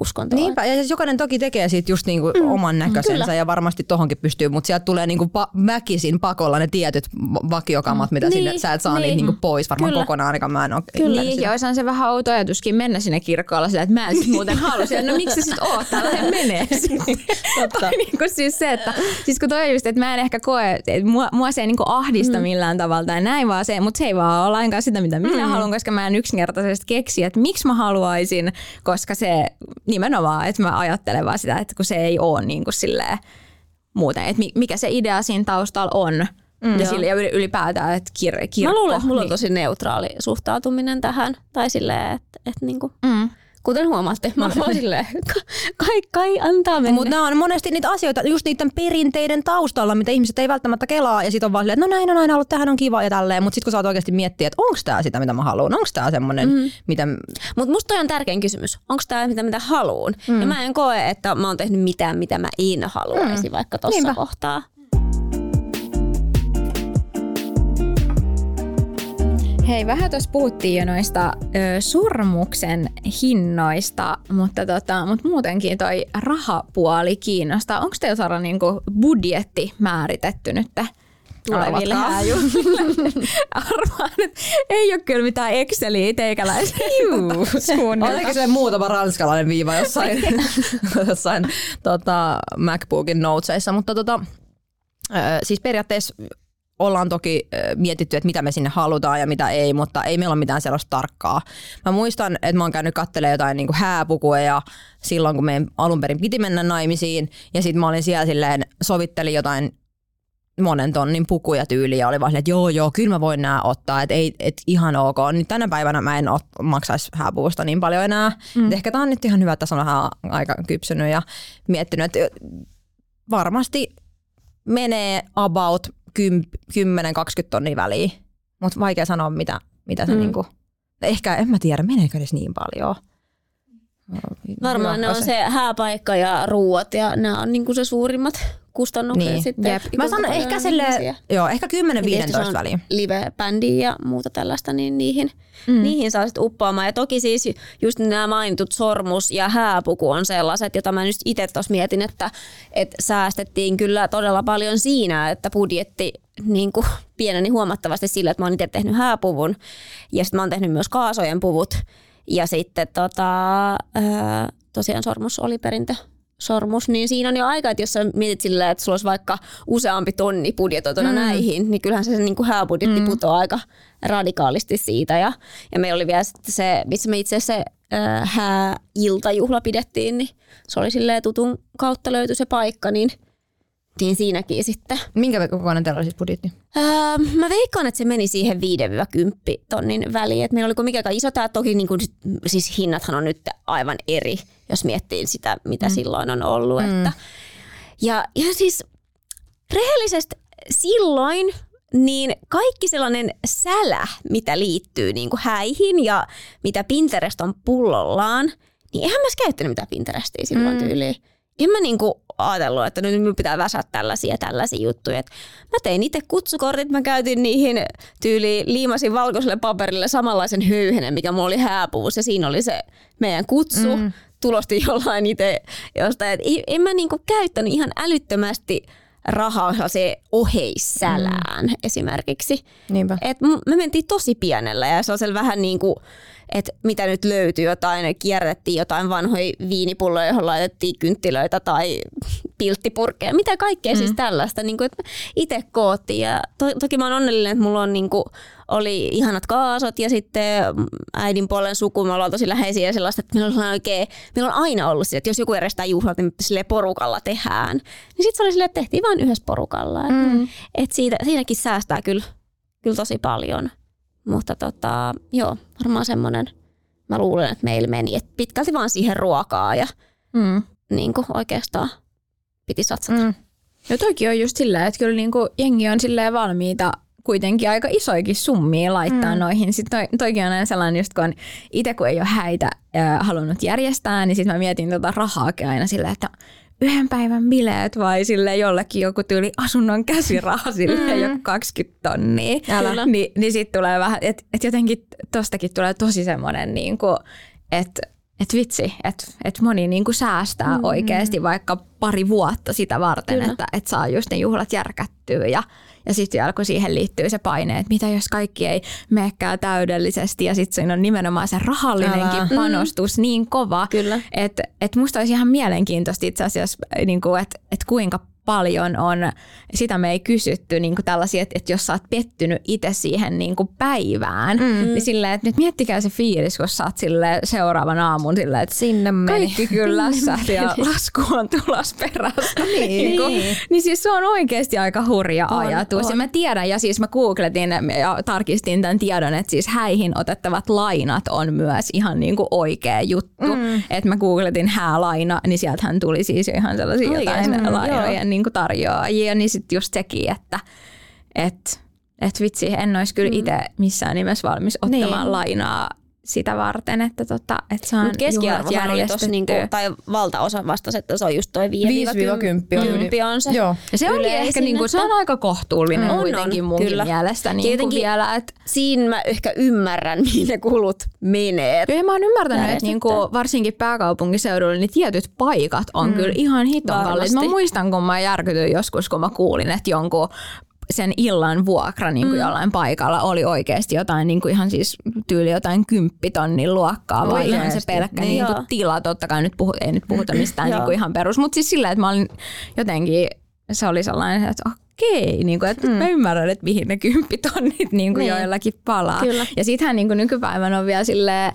Speaker 3: uskontoa.
Speaker 2: Niinpä, ja siis jokainen toki tekee siitä just niinku mm. oman näköisensä kyllä. ja varmasti tohonkin pystyy, mutta sieltä tulee niinku pa- väkisin pakolla ne tietyt vakiokamat, mitä niin, sinne, sä et saa niin. niitä niinku pois varmaan kyllä. kokonaan, ainakaan mä en ole.
Speaker 1: Kyllä, niin, ja on se vähän outo ajatuskin mennä sinne kirkkoon sillä, että mä en sit muuten halua No miksi sä sit oot täällä, lähde menee Totta. niin kuin siis se, että siis kun toi just, että mä en ehkä koe, että mua, mua se ei niinku ahdista mm. millään tavalla tai näin vaan se, mutta se ei vaan ole lainkaan sitä, mitä minä mm. haluan, koska mä en yksinkertaisesti keksi, että miksi mä haluaisin, koska se nimenomaan, että mä ajattelen vaan sitä, että kun se ei ole niin kuin silleen muuten, että mikä se idea siinä taustalla on. Mm, ja sille ja ylipäätään, että kir- kirkko.
Speaker 3: Mä luulen, että mulla on niin- tosi neutraali suhtautuminen tähän. Tai silleen, että, että niinku, mm. Kuten huomaatte, mä oon silleen, kai, kai antaa mennä.
Speaker 2: Mutta nämä on monesti niitä asioita, just niiden perinteiden taustalla, mitä ihmiset ei välttämättä kelaa. Ja sitten on vaan silleen, että no näin on aina ollut, tähän on kiva ja tälleen. Mutta sitten kun sä oot oikeasti miettiä, että onko tämä sitä, mitä mä haluan, onko tämä semmoinen, mm. mitä...
Speaker 3: Mutta musta toi on tärkein kysymys. Onko tämä mitä, mitä haluan? Mm. Ja mä en koe, että mä oon tehnyt mitään, mitä mä en haluaisi mm. vaikka tuossa kohtaa.
Speaker 1: Hei, vähän tuossa puhuttiin jo noista ö, surmuksen hinnoista, mutta, tota, mutta muutenkin toi rahapuoli kiinnostaa. Onko teillä Sara niinku budjetti määritetty nyt tuleville? Arvaan, että ei ole kyllä mitään Exceliä teikäläisiä.
Speaker 2: Oliko se muutama ranskalainen viiva jossain, jossain tota, MacBookin notesissa, mutta tota, siis periaatteessa ollaan toki mietitty, että mitä me sinne halutaan ja mitä ei, mutta ei meillä ole mitään sellaista tarkkaa. Mä muistan, että mä oon käynyt katselemaan jotain niin hääpukuja silloin, kun meidän alun perin piti mennä naimisiin. Ja sitten mä olin siellä silleen, sovittelin jotain monen tonnin pukuja tyyliä ja oli vaan että joo joo, kyllä mä voin nämä ottaa, että ei, et ihan ok. Nyt tänä päivänä mä en ot, maksaisi hääpuvusta niin paljon enää. Mm. ehkä tää on nyt ihan hyvä, että tässä on vähän aika kypsynyt ja miettinyt, että varmasti menee about 10-20 tonnia väliin. Mutta vaikea sanoa, mitä, mitä se mm. niinku, ehkä en mä tiedä, meneekö edes niin paljon.
Speaker 3: Varmaan ne on se hääpaikka ja ruuat ja nämä on niinku se suurimmat kustannukset niin. sitten. Jep.
Speaker 2: Mä sanon ehkä sille, joo, ehkä 10-15 väliin.
Speaker 3: Live-bändiä ja muuta tällaista, niin niihin, mm. niihin saa sitten uppoamaan. Ja toki siis just nämä mainitut sormus ja hääpuku on sellaiset, jota mä nyt itse tuossa mietin, että, että säästettiin kyllä todella paljon siinä, että budjetti niin kuin pieneni huomattavasti sillä, että mä oon itse tehnyt hääpuvun ja sitten mä oon tehnyt myös kaasojen puvut. Ja sitten tota, tosiaan sormus oli perintö sormus, niin siinä on jo aika, että jos sä mietit silleen, että sulla olisi vaikka useampi tonni budjetoituna mm. näihin, niin kyllähän se niin hääbudjetti mm. putoaa aika radikaalisti siitä. Ja, ja meillä oli vielä se, missä me itse asiassa se äh, hääiltajuhla pidettiin, niin se oli silleen tutun kautta löytyi se paikka, niin – niin siinäkin sitten.
Speaker 2: Minkä kokoinen teillä oli siis budjetti?
Speaker 3: Öö, mä veikkaan, että se meni siihen 5-10 tonnin väliin. Et meillä oli mikä iso tämä, toki niin kuin, siis hinnathan on nyt aivan eri, jos miettii sitä, mitä mm. silloin on ollut. Mm. Että, ja, ja siis rehellisesti silloin niin kaikki sellainen sälä, mitä liittyy niin kuin häihin ja mitä Pinterest on pullollaan, niin eihän mä käyttänyt mitään Pinterestia silloin mm. tyyliin en mä niinku ajatellut, että nyt minun pitää väsää tällaisia tällaisia juttuja. Et mä tein itse kutsukortit, mä käytin niihin tyyli liimasin valkoiselle paperille samanlaisen höyhenen, mikä mulla oli hääpuus ja siinä oli se meidän kutsu. Mm. Tulosti jollain itse jostain. Et en mä niinku käyttänyt ihan älyttömästi rahaa se oheissälään mm. esimerkiksi.
Speaker 2: Niinpä.
Speaker 3: Et me mentiin tosi pienellä ja se on vähän niin kuin että mitä nyt löytyy jotain, kierrettiin jotain vanhoja viinipulloja, johon laitettiin kynttilöitä tai pilttipurkkeja, mitä kaikkea siis mm. siis tällaista, niin kuin, että itse koottiin. Ja to, toki mä oon onnellinen, että mulla on niin kuin, oli ihanat kaasot ja sitten äidin puolen suku, me ollaan tosi läheisiä ja sellaista, että meillä on, oikein, meillä on aina ollut sitä, että jos joku järjestää juhlat, niin sille porukalla tehdään. Niin sitten se oli silleen, että tehtiin vain yhdessä porukalla. Mm. Että siitä, siinäkin säästää kyllä, kyllä tosi paljon. Mutta tota, joo, varmaan semmoinen, mä luulen, että meillä meni, että pitkälti vaan siihen ruokaa ja mm. niin kuin oikeastaan piti satsata. Mm.
Speaker 1: Ja toki on just silleen, että kyllä niin kuin jengi on silleen valmiita kuitenkin aika isoikin summia laittaa mm. noihin. Sitten toi, toikin on sellainen, just kun itse kun ei ole häitä äh, halunnut järjestää, niin sitten mä mietin tota rahaakin aina silleen, että yhden päivän bileet vai sille jollekin joku tyyli asunnon käsiraha sille mm. joku 20 tonnia. Ni, niin sitten tulee vähän, että et jotenkin tostakin tulee tosi semmoinen niin että että vitsi, että et moni niinku säästää mm. oikeasti vaikka pari vuotta sitä varten, Kyllä. että et saa just ne juhlat järkättyä ja ja sitten kun siihen liittyy se paine, että mitä jos kaikki ei meekään täydellisesti ja sitten siinä on nimenomaan se rahallinenkin Älä. panostus mm. niin kova, että et musta olisi ihan mielenkiintoista itse asiassa, niin että et kuinka paljon on, sitä me ei kysytty niin kuin tällaisia, että, että jos sä oot pettynyt itse siihen niin kuin päivään, mm-hmm. niin silleen, että nyt miettikää se fiilis, kun sä oot seuraavan aamun silleen, että
Speaker 2: Sinne meni.
Speaker 1: kaikki kyllä ja lasku on tulos perässä. niin. niin, kuin, niin siis se on oikeasti aika hurja on, ajatus. On. Ja mä tiedän, ja siis mä googletin ja tarkistin tämän tiedon, että siis häihin otettavat lainat on myös ihan niin kuin oikea juttu. Mm. Että mä googletin häälaina, niin sieltähän tuli siis ihan sellaisia Oikein. jotain mm, lainoja niin kuin tarjoajia, niin sitten just sekin, että et, et vitsi, en olisi kyllä mm. itse missään nimessä valmis ottamaan niin. lainaa sitä varten, että, tota, että saan Mut
Speaker 3: keskiarvohan oli tossa niinku, tai valtaosa vastasi, että se on just toi 5-10 on, on se.
Speaker 1: Joo. Ja se on ehkä niinku, se on aika kohtuullinen mm. kuitenkin munkin kyllä. mielestä. Niin vielä, että...
Speaker 3: Siinä mä ehkä ymmärrän, mihin ne kulut menee.
Speaker 1: Kyllä mä oon ymmärtänyt, että niinku, varsinkin pääkaupunkiseudulla niin tietyt paikat on mm. kyllä ihan hiton kalliit. Mä muistan, kun mä järkytyin joskus, kun mä kuulin, että jonkun sen illan vuokra niin kuin mm. jollain paikalla oli oikeasti jotain niin kuin ihan siis tyyli jotain kymppitonnin luokkaa, vai ihan se pelkkä niin, niin kuin tila. Totta kai nyt puhu, ei nyt puhuta mistään niin kuin ihan perus, mutta siis sillä, että mä olin jotenkin, se oli sellainen, että okei, niin kuin, että mm. mä ymmärrän, että mihin ne kymppitonnit niin kuin niin. joillakin palaa. Kyllä. Ja sittenhän niin kuin nykypäivänä on vielä silleen,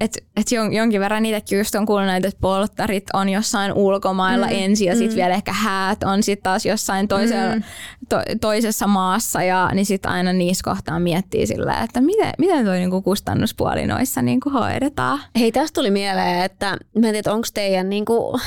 Speaker 1: että et jonkin verran niitäkin just on kuullut näitä, että polttarit on jossain ulkomailla mm. ensin ja sitten mm. vielä ehkä häät on sitten taas jossain toisella, mm. to, toisessa maassa ja niin sitten aina niissä kohtaa miettii silleen, että miten, miten toi niinku kustannuspuoli noissa niinku hoidetaan.
Speaker 3: Hei, tästä tuli mieleen, että mä en tiedä, onko teidän niinku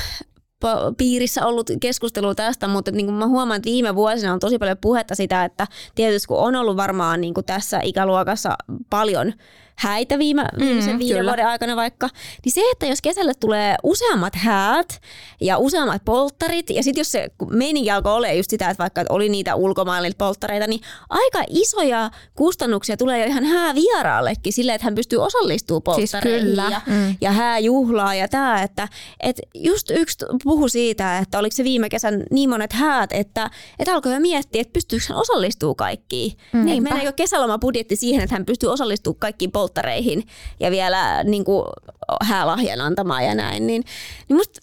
Speaker 3: piirissä ollut keskustelua tästä, mutta niin kuin mä huomaan, että viime vuosina on tosi paljon puhetta sitä, että tietysti kun on ollut varmaan niin kuin tässä ikäluokassa paljon häitä viime, viimeisen mm, viiden kyllä. vuoden aikana vaikka, niin se, että jos kesällä tulee useammat häät ja useammat polttarit, ja sitten jos se meni alkoi olemaan just sitä, että vaikka oli niitä ulkomailla polttareita, niin aika isoja kustannuksia tulee jo ihan häävieraallekin sille, että hän pystyy osallistumaan siis polttareihin siis ja, mm. ja hääjuhlaa ja tämä, että et just yksi puhu siitä, että oliko se viime kesän niin monet häät, että, että alkoi jo miettiä, että pystyykö hän osallistumaan kaikkiin. Mm. Meneekö kesälomabudjetti siihen, että hän pystyy osallistumaan kaikkiin polttareihin ja vielä niin kuin, häälahjan antamaan ja näin, niin, niin musta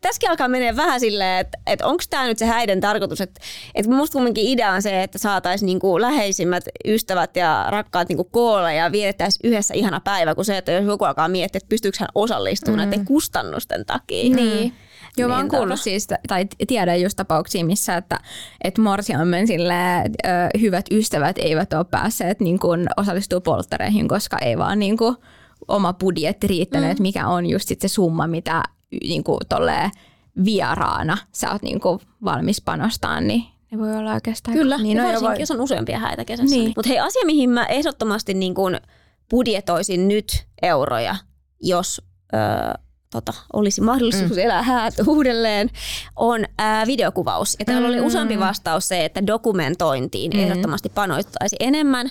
Speaker 3: tässäkin alkaa menee vähän silleen, että, että onko tämä nyt se häiden tarkoitus, että, että musta kumminkin idea on se, että saataisiin niinku läheisimmät ystävät ja rakkaat niinku koolle ja vietettäisiin yhdessä ihana päivä, kuin se, että jos joku alkaa miettiä, että pystyykö hän osallistumaan mm. näiden kustannusten takia.
Speaker 1: Niin. Joo, mä oon niin, kuullut siis, tai tiedän just tapauksia, missä, että, että morsiammen sille, ö, hyvät ystävät eivät ole päässeet niin kuin, osallistua polttareihin, koska ei vaan niin kuin, oma budjetti riittänyt, mm. että mikä on just sit se summa, mitä niin kuin, vieraana sä oot niin kuin, valmis panostamaan, niin ne voi olla oikeastaan...
Speaker 3: Kyllä, niin ja varsinkin voi... jos on useampia häitä kesässä. Niin. Mutta hei, asia, mihin mä ehdottomasti niin kuin budjetoisin nyt euroja, jos... Öö, tota, olisi mahdollisuus mm. elää häät uudelleen, on ää, videokuvaus. Ja täällä mm. oli useampi vastaus se, että dokumentointiin mm. ehdottomasti panoittaisi enemmän.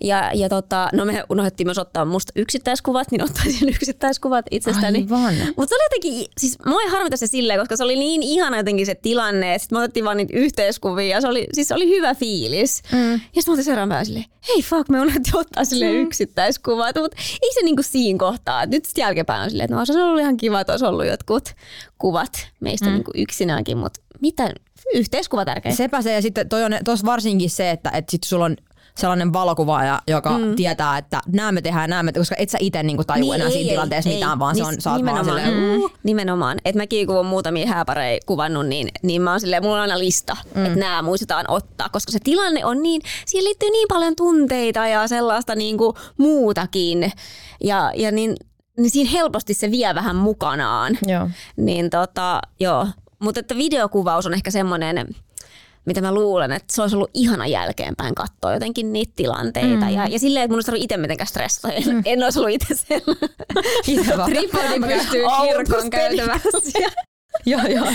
Speaker 3: Ja, ja tota, no me unohdettiin myös ottaa musta yksittäiskuvat, niin ottaisin yksittäiskuvat itsestäni. Mutta se oli jotenkin, siis mua ei harmita se silleen, koska se oli niin ihana jotenkin se tilanne, sitten me otettiin vaan niitä yhteiskuvia ja se oli, siis se oli hyvä fiilis. Mm. Ja sitten mä otin seuraavan päivän silleen, hei fuck, me unohdettiin ottaa sille mm. yksittäiskuvat, mutta ei se niinku siinä kohtaa. Nyt sitten jälkeenpäin on silleen, että no, se on ollut ihan kiva, että olisi ollut jotkut kuvat meistä mm. niinku yksinäänkin, mutta mitä, yhteiskuva tärkeä.
Speaker 2: Sepä se ja sitten toi on tuossa varsinkin se, että, että sit sulla on sellainen valokuvaaja, joka mm. tietää, että nämä me tehdään, nämä me tehdään, koska et sä itse niinku tajua niin, enää ei, siinä ei, tilanteessa ei, mitään, vaan niin, se on, sä oot vaan silleen,
Speaker 3: mm. Nimenomaan. Että mäkin kun on muutamia hääpareja kuvannut, niin, niin mä oon silleen, mulla on aina lista, mm. että nämä muistetaan ottaa, koska se tilanne on niin, siihen liittyy niin paljon tunteita ja sellaista niinku muutakin. Ja, ja niin, niin siinä helposti se vie vähän mukanaan.
Speaker 2: Joo.
Speaker 3: Niin tota, joo. Mutta että videokuvaus on ehkä semmoinen, mitä mä luulen, että se olisi ollut ihana jälkeenpäin katsoa jotenkin niitä tilanteita. Mm. Ja, ja silleen, että mun olisi itse mitenkään stressata. En, mm. en olisi ollut itse siellä.
Speaker 1: Itse vaan. Tripodi pystyy kirkon käytävässä.
Speaker 2: joo, joo.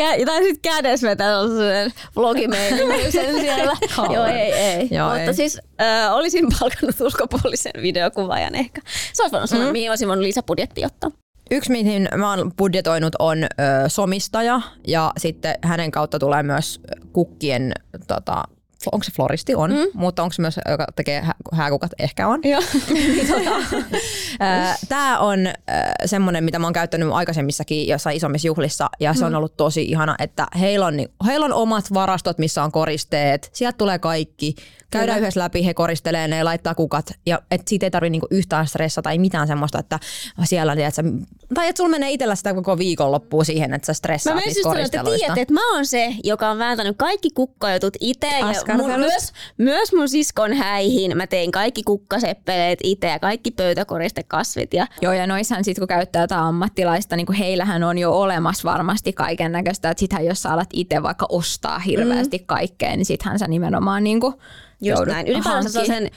Speaker 3: Kä- tai sitten kädessä vetää sellaisen vlogimeiningisen siellä. joo, ei, ei. Joo, Mutta ei. siis äh, olisin palkannut ulkopuolisen videokuvaajan ehkä. Se olisi voinut sanoa, mm. mihin olisin voinut lisäbudjetti ottaa.
Speaker 2: Yksi, mihin mä oon budjetoinut, on ö, somistaja ja sitten hänen kautta tulee myös kukkien tota, onko se floristi? On, mm. mutta onko se myös, joka tekee hääkukat? Ehkä on. Niin tota, Tämä on semmoinen, mitä mä oon käyttänyt aikaisemmissakin jossain isommissa juhlissa ja se on mm. ollut tosi ihana, että heillä on, heillä on omat varastot, missä on koristeet. Sieltä tulee kaikki. Käydään Kyllä. yhdessä läpi, he koristelee ne, laittaa kukat ja et siitä ei tarvitse niinku yhtään stressata tai mitään semmoista, että siellä tiedät, tai että sulla menee itsellä sitä koko viikonloppua siihen, että sä stressaat mä niistä koristeluista.
Speaker 3: Mä että, että mä oon se, joka on vääntänyt kaikki kukkajutut itse ja mun, myös, myös mun siskon häihin mä tein kaikki kukkaseppeleet itse ja kaikki pöytäkoristekasvit. Ja...
Speaker 1: Joo ja noissahan sit kun käyttää jotain ammattilaista, niin heillähän on jo olemassa varmasti kaiken näköistä, että sittenhän jos sä alat itse vaikka ostaa hirveästi mm. kaikkea, niin sittenhän sä nimenomaan niin kuin
Speaker 3: Just näin. Ylipäänsä sen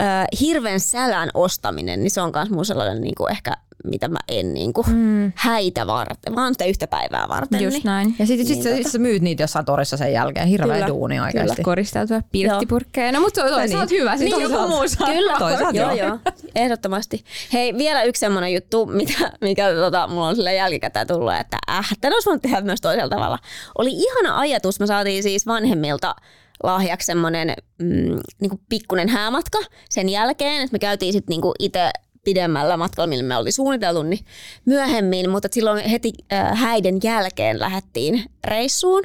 Speaker 3: äh, hirveän sälän ostaminen, niin se on myös mun sellainen niin kuin ehkä mitä mä en niin kuin mm. häitä varten, vaan sitä yhtä päivää varten.
Speaker 1: Just
Speaker 3: niin,
Speaker 1: näin.
Speaker 2: Ja sitten niin, sit, sit, tota. sä myyt niitä jossain torissa sen jälkeen. Hirveä kyllä, duuni oikeasti.
Speaker 1: Kyllä, koristeltua pirttipurkkeja. No mutta toisaalta niin. hyvä. Sitten niin, joku muu saa.
Speaker 3: Kyllä, toisaalta joo, joo. Ehdottomasti. Hei, vielä yksi semmoinen juttu, mitä, mikä tota, mulla on sille jälkikäteen tullut, että äh, tämän olisi voinut tehdä myös toisella tavalla. Oli ihana ajatus, me saatiin siis vanhemmilta lahjaksi semmoinen mm, niin pikkunen häämatka sen jälkeen, että me käytiin sitten niin itse pidemmällä matkalla, millä me oli suunniteltu, niin myöhemmin, mutta silloin heti äh, häiden jälkeen lähdettiin reissuun.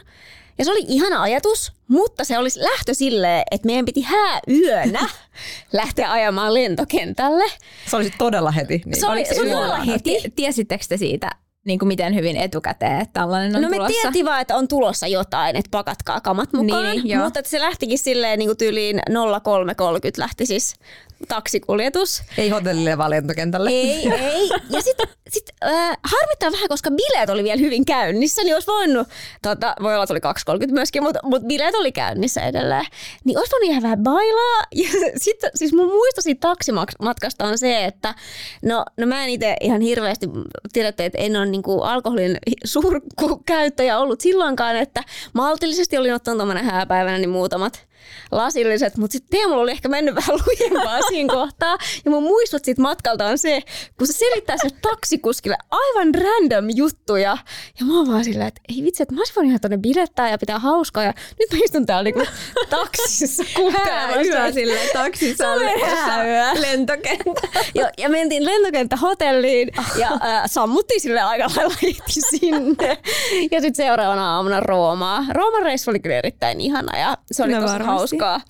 Speaker 3: Ja se oli ihana ajatus, mutta se olisi lähtö silleen, että meidän piti hääyönä lähteä ajamaan lentokentälle.
Speaker 2: Se olisi todella heti.
Speaker 3: Niin. Se oli, se oli todella heti.
Speaker 1: Tiesittekö te siitä niin kuin miten hyvin etukäteen, että tällainen on
Speaker 3: no
Speaker 1: tulossa?
Speaker 3: me tiedettiin vaan, että on tulossa jotain, että pakatkaa kamat mukaan. Niin, mutta että se lähtikin silleen niin kuin tyyliin 0330 lähti siis taksikuljetus.
Speaker 2: Ei hotellille, vaan lentokentälle.
Speaker 3: Ei, ei. Ja sitten sit, äh, harmittaa vähän, koska bileet oli vielä hyvin käynnissä, niin olisi voinut, tota, voi olla, että oli 2.30 myöskin, mutta, mutta bileet oli käynnissä edelleen. Niin olisi voinut ihan vähän bailaa. Ja sitten siis mun muisto siitä taksimatkasta on se, että no, no mä en itse ihan hirveästi, tiedätte, että en ole niinku alkoholin suurkäyttäjä ollut silloinkaan, että maltillisesti olin ottanut tuommoinen hääpäivänä niin muutamat lasilliset, mutta sitten Teemulla oli ehkä mennyt vähän lujempaa siinä kohtaa. Ja mun muistot siitä matkalta on se, kun se selittää se taksikuskille aivan random juttuja. Ja mä oon vaan silleen, että ei vitsi, että mä olisin ihan tonne bilettää ja pitää hauskaa. Ja nyt mä istun täällä niinku taksissa
Speaker 1: kuuntelemassa. silleen taksissa lentokenttä.
Speaker 3: ja, ja mentiin lentokenttä hotelliin ja äh, sammuttiin sille aika lailla sinne. Ja sitten seuraavana aamuna Roomaa. Rooman reissu oli kyllä erittäin ihana ja se oli no tosi hauskaa.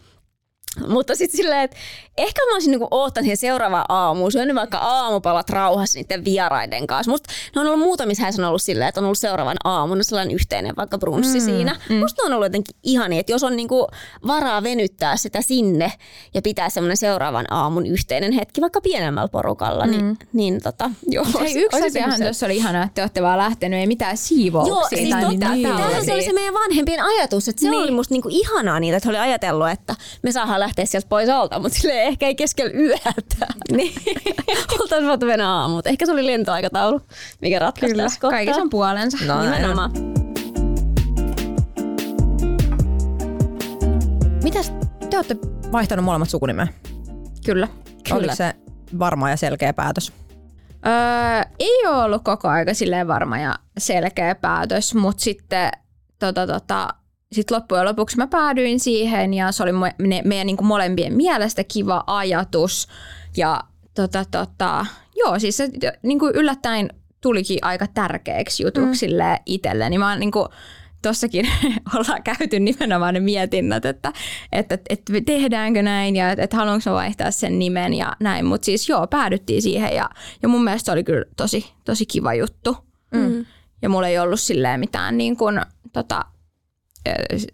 Speaker 3: Mutta sitten silleen, että ehkä mä olisin niinku oottanut siihen seuraavaan aamuun, syönyt vaikka aamupalat rauhassa niiden vieraiden kanssa. Musta ne on ollut muutamissa häissä on ollut silleen, että on ollut seuraavan aamuna sellainen yhteinen vaikka brunssi mm, siinä. Mm. Musta ne on ollut jotenkin ihania, että jos on niinku varaa venyttää sitä sinne ja pitää semmoinen seuraavan aamun yhteinen hetki vaikka pienemmällä porukalla, niin, mm. niin, niin tota, joo.
Speaker 1: Hei, yksi asiahan tuossa oli ihana, että te olette vaan lähtenyt, ei mitään siivouksia.
Speaker 3: Joo, siis totta. Niin, Tämähän se oli se meidän vanhempien ajatus, että se niin. oli musta niinku ihanaa niitä, että he oli ajatellut, että me saadaan lähteä sieltä pois alta, mutta sille ehkä ei keskellä yötä. niin. Oltaisiin voitu mennä aamu. Ehkä se oli lentoaikataulu, mikä ratkaisi Kyllä, tässä
Speaker 1: kohtaa. kaikissa on puolensa.
Speaker 3: No, Nimenomaan.
Speaker 2: Mitäs te olette vaihtanut molemmat sukunimeä?
Speaker 1: Kyllä.
Speaker 2: Kyllä. Oliko se varma ja selkeä päätös?
Speaker 1: Öö, ei ole ollut koko aika silleen varma ja selkeä päätös, mutta sitten tota, tota, sitten loppujen lopuksi mä päädyin siihen ja se oli me, meidän niin kuin molempien mielestä kiva ajatus. Ja tota, tota, joo, siis se niin kuin yllättäen tulikin aika tärkeäksi jutuksi mm. itselle. Niin mä niin kuin, tossakin ollaan käyty nimenomaan ne mietinnät, että, että, että tehdäänkö näin ja että, että haluanko vaihtaa sen nimen ja näin. Mutta siis joo, päädyttiin siihen ja, ja mun mielestä se oli kyllä tosi, tosi kiva juttu. Mm. Ja mulla ei ollut silleen mitään niin kuin, tota,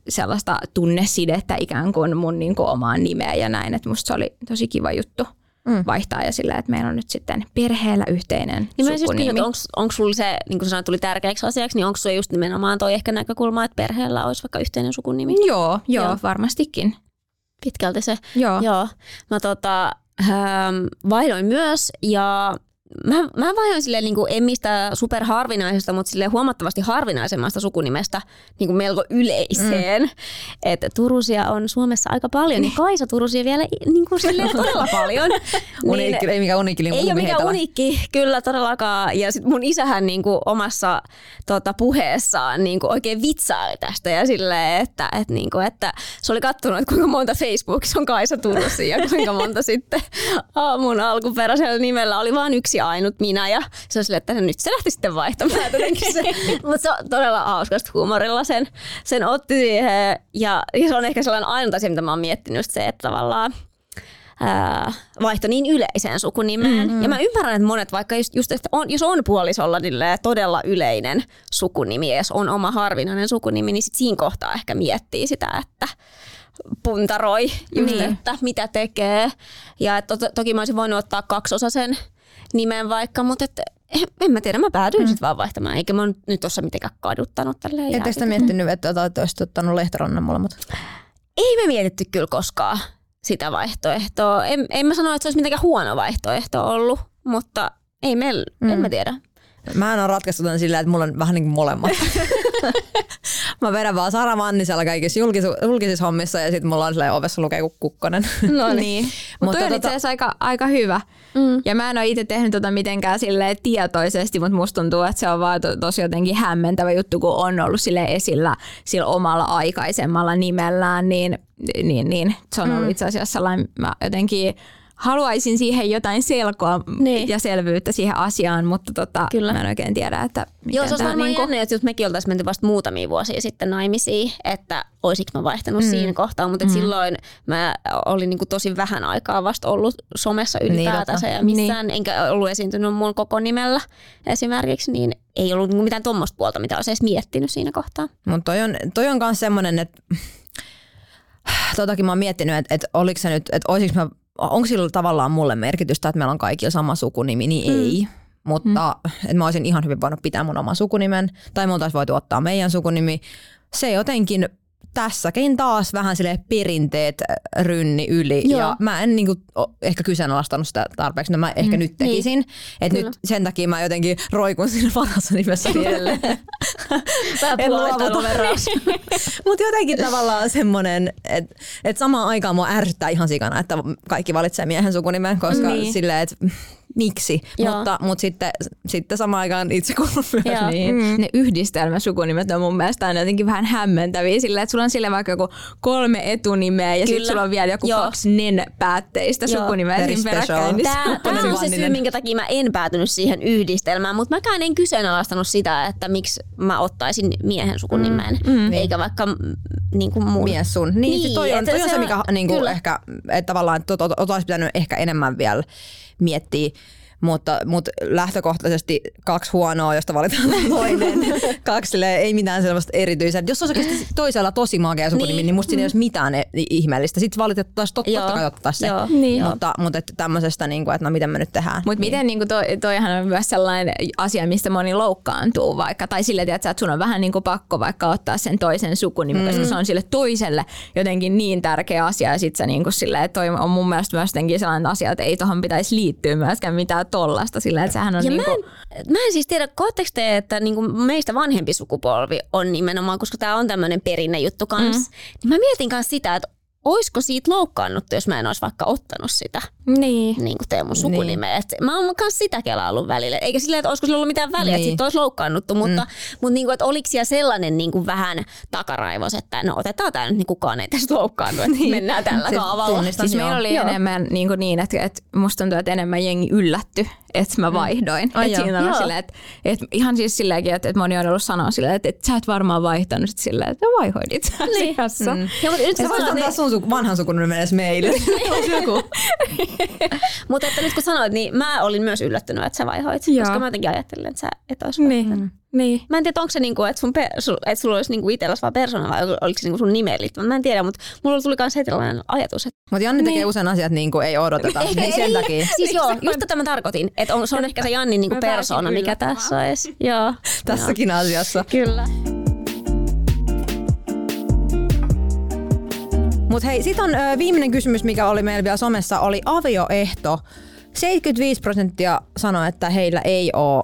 Speaker 1: sellaista tunnesidettä ikään kuin mun niin kuin omaan nimeä ja näin, että musta se oli tosi kiva juttu. mm. vaihtaa ja sillä, että meillä on nyt sitten perheellä yhteinen niin sukunimi.
Speaker 3: Niin onko sulla se, niin kuin sanoit, tuli tärkeäksi asiaksi, niin onko sulla just nimenomaan toi ehkä näkökulma, että perheellä olisi vaikka yhteinen sukunimi?
Speaker 1: Joo, joo, joo. varmastikin.
Speaker 3: Pitkälti se.
Speaker 1: Joo.
Speaker 3: joo. Mä tota, ähm, vaihdoin myös ja mä, mä vaihdoin silleen, niin kuin, en mistä superharvinaisesta, mutta sille huomattavasti harvinaisemmasta sukunimestä niin kuin melko yleiseen. Mm. Että Turusia on Suomessa aika paljon, niin Kaisa Turusia vielä niin kuin, silleen, todella paljon.
Speaker 2: uniikki, niin, ei mikään uniikki. Niin
Speaker 3: ei ole mikään uniikki, kyllä todellakaan. Ja sit mun isähän niin kuin, omassa tota, puheessaan niin kuin, oikein vitsaili tästä ja silleen, että, että, niin kuin, että se oli kattonut, että kuinka monta Facebookissa on Kaisa Turusia ja kuinka monta sitten mun alkuperäisellä nimellä oli vain yksi ainut minä ja se on silleen, että nyt se lähti sitten vaihtamaan se. Mutta se on todella hauskasta huumorilla sen, sen otti siihen ja, ja se on ehkä sellainen ainut asia, mitä mä oon miettinyt se, että tavallaan ää, vaihto niin yleiseen sukunimeen. Mm-hmm. Ja mä ymmärrän, että monet vaikka just, just että on, jos on puolisolla todella yleinen sukunimi ja jos on oma harvinainen sukunimi, niin sit siinä kohtaa ehkä miettii sitä, että puntaroi just, niin. että mitä tekee. Ja to, toki mä olisin voinut ottaa kaksosasen nimen vaikka, mutta et, en mä tiedä, mä päädyin mm. sitten vaan vaihtamaan, eikä mä nyt osaa mitenkään kaduttanut tälleen.
Speaker 2: Ettekö sitä miettinyt, että olisit ottanut lehtorannan molemmat?
Speaker 3: Ei me mietitty kyllä koskaan sitä vaihtoehtoa. En, en mä sano, että se olisi mitenkään huono vaihtoehto ollut, mutta ei meillä, mm. en mä tiedä.
Speaker 2: Mä en ole ratkaissut sillä, että mulla on vähän niin kuin molemmat. mä vedän vaan Sara Mannisella kaikissa julkis- julkisissa hommissa ja sitten mulla on silleen ovessa lukee kuin kukkonen.
Speaker 1: No niin. mutta toi on tota... itse aika, aika hyvä. Mm. Ja mä en ole itse tehnyt tota mitenkään sille tietoisesti, mutta musta tuntuu, että se on vaan to, tosi jotenkin hämmentävä juttu, kun on ollut sille esillä sillä omalla aikaisemmalla nimellään, niin, niin, niin se on ollut mm. itse asiassa sellainen, mä jotenkin haluaisin siihen jotain selkoa niin. ja selvyyttä siihen asiaan, mutta tota, Kyllä. mä en oikein tiedä, että
Speaker 3: Joo, se olisi varmaan niinku... jännä, että jos mekin oltaisiin menty vasta muutamia vuosia sitten naimisiin, että olisiko mä vaihtanut mm. siinä kohtaa, mutta mm. silloin mä olin niinku tosi vähän aikaa vasta ollut somessa niin, ylipäätänsä niin, ja missään, niin. enkä ollut esiintynyt mun koko nimellä esimerkiksi, niin ei ollut niinku mitään tuommoista puolta, mitä olisi edes miettinyt siinä kohtaa.
Speaker 2: Mutta toi on, toi on myös semmoinen, että totakin mä oon miettinyt, että, että oliko se nyt, että olisiko mä onko sillä tavallaan mulle merkitystä, että meillä on kaikilla sama sukunimi, niin mm. ei. Mutta mm. että mä olisin ihan hyvin voinut pitää mun oman sukunimen, tai me oltaisiin voitu ottaa meidän sukunimi. Se jotenkin tässäkin taas vähän sille perinteet äh, rynni yli. Joo. Ja mä en niinku, ehkä kyseenalaistanut sitä tarpeeksi, mä ehkä mm. nyt tekisin. Niin. Että nyt sen takia mä jotenkin roikun siinä vanhassa nimessä edelleen.
Speaker 3: en luovuta.
Speaker 2: Mutta jotenkin tavallaan semmoinen, että et samaan aikaan mua ärsyttää ihan sikana, että kaikki valitsee miehen sukunimen, koska niin. silleen, että miksi, mutta, mutta sitten, sitten samaan aikaan itse kuulun myös niin.
Speaker 1: Mm. Ne yhdistelmäsukunimet on mun mielestä aina jotenkin vähän hämmentäviä sillä, että sulla on sille vaikka joku kolme etunimeä ja sitten sulla on vielä joku Joo. kaksi nen-päätteistä Joo. sukunimeä peräkkäin.
Speaker 3: Niin Tämä, tämä on se syy, minkä takia mä en päätynyt siihen yhdistelmään, mutta mäkään en kyseenalaistanut sitä, että miksi mä ottaisin miehen sukunimen, mm. Mm. eikä vaikka niin kuin mun.
Speaker 2: Mies sun. Niin, niin toi on, toi on se, mikä niin kuin ehkä, että tavallaan, että olisi pitänyt ehkä enemmän vielä miettiä mutta, mutta lähtökohtaisesti kaksi huonoa, josta valitaan toinen. kaksi ei mitään sellaista erityistä. Jos olisi oikeasti toisella tosi makea sukunimi, niin, niin musta siinä ei olisi mitään e- ihmeellistä. Sitten valitettavasti totta, totta kai ottaa se. Joo. Niin. Mutta, mutta että tämmöisestä, niin kuin, että no miten me nyt tehdään.
Speaker 1: Mutta niin. miten niin kuin toi, toihan on myös sellainen asia, mistä moni loukkaantuu vaikka. Tai sille, että sun on vähän niin kuin pakko vaikka ottaa sen toisen sukunimen, mm. koska se on sille toiselle jotenkin niin tärkeä asia. Ja sitten se niin kuin sille, että toi on mun mielestä myös sellainen asia, että ei tuohon pitäisi liittyä myöskään mitään tollasta sillä, että sehän on
Speaker 3: ja
Speaker 1: niinku...
Speaker 3: mä, en, mä en siis tiedä, koetteko te, että niinku meistä vanhempi sukupolvi on nimenomaan, koska tämä on tämmöinen perinnejuttu kanssa, mm. niin mä mietin kanssa sitä, että oisko siitä loukkaannut, jos mä en olisi vaikka ottanut sitä niin. niin kuin Teemun sukunimeä. Niin. Mä oon myös sitä kelaillut välillä. Eikä silleen, että olisiko sillä ollut mitään väliä, niin. että siitä olisi loukkaannuttu, mutta, mm. mutta niin kuin, että oliko siellä sellainen niin kuin vähän takaraivos, että no otetaan tämä nyt, niin kukaan ei tästä loukkaannut, että niin. mennään tällä siis kaavalla.
Speaker 1: Siis meillä oli Joo. enemmän niin, kuin niin että, että musta tuntuu, että enemmän jengi yllätty, että mä mm. vaihdoin. Mm. että siinä on silleen, että, että ihan siis silleenkin, että, että moni on ollut sanoa silleen, että, että sä et varmaan vaihtanut silleen, että mä vaihoin itse asiassa. Niin. Mm. Ja, mutta
Speaker 2: nyt sä sun vanhan sukunimen edes meille. joku.
Speaker 3: Mutta että nyt kun sanoit, niin mä olin myös yllättynyt, että sä vaihoit.
Speaker 1: Joo.
Speaker 3: Koska mä jotenkin ajattelin, että sä et olisi
Speaker 1: Niin.
Speaker 3: vaihtanut.
Speaker 1: niin.
Speaker 3: Mä en tiedä, onko se niinku, että, sun per, sul, että sulla olisi niinku itselläsi vaan persona vai oliko se niinku sun nimeen liittyvä. Mä en tiedä, mutta mulla tuli myös heti tällainen ajatus. Että,
Speaker 2: Mutta Janni tekee usein asiat niin kuin ei odoteta, niin sen takia.
Speaker 3: siis joo, just tätä mä tarkoitin. Että on, se on ehkä se Jannin niinku persona, mikä tässä olisi. Joo.
Speaker 2: Tässäkin asiassa.
Speaker 3: Kyllä.
Speaker 2: Mutta hei, sitten on ö, viimeinen kysymys, mikä oli meillä vielä somessa, oli avioehto. 75 prosenttia sanoi, että heillä ei ole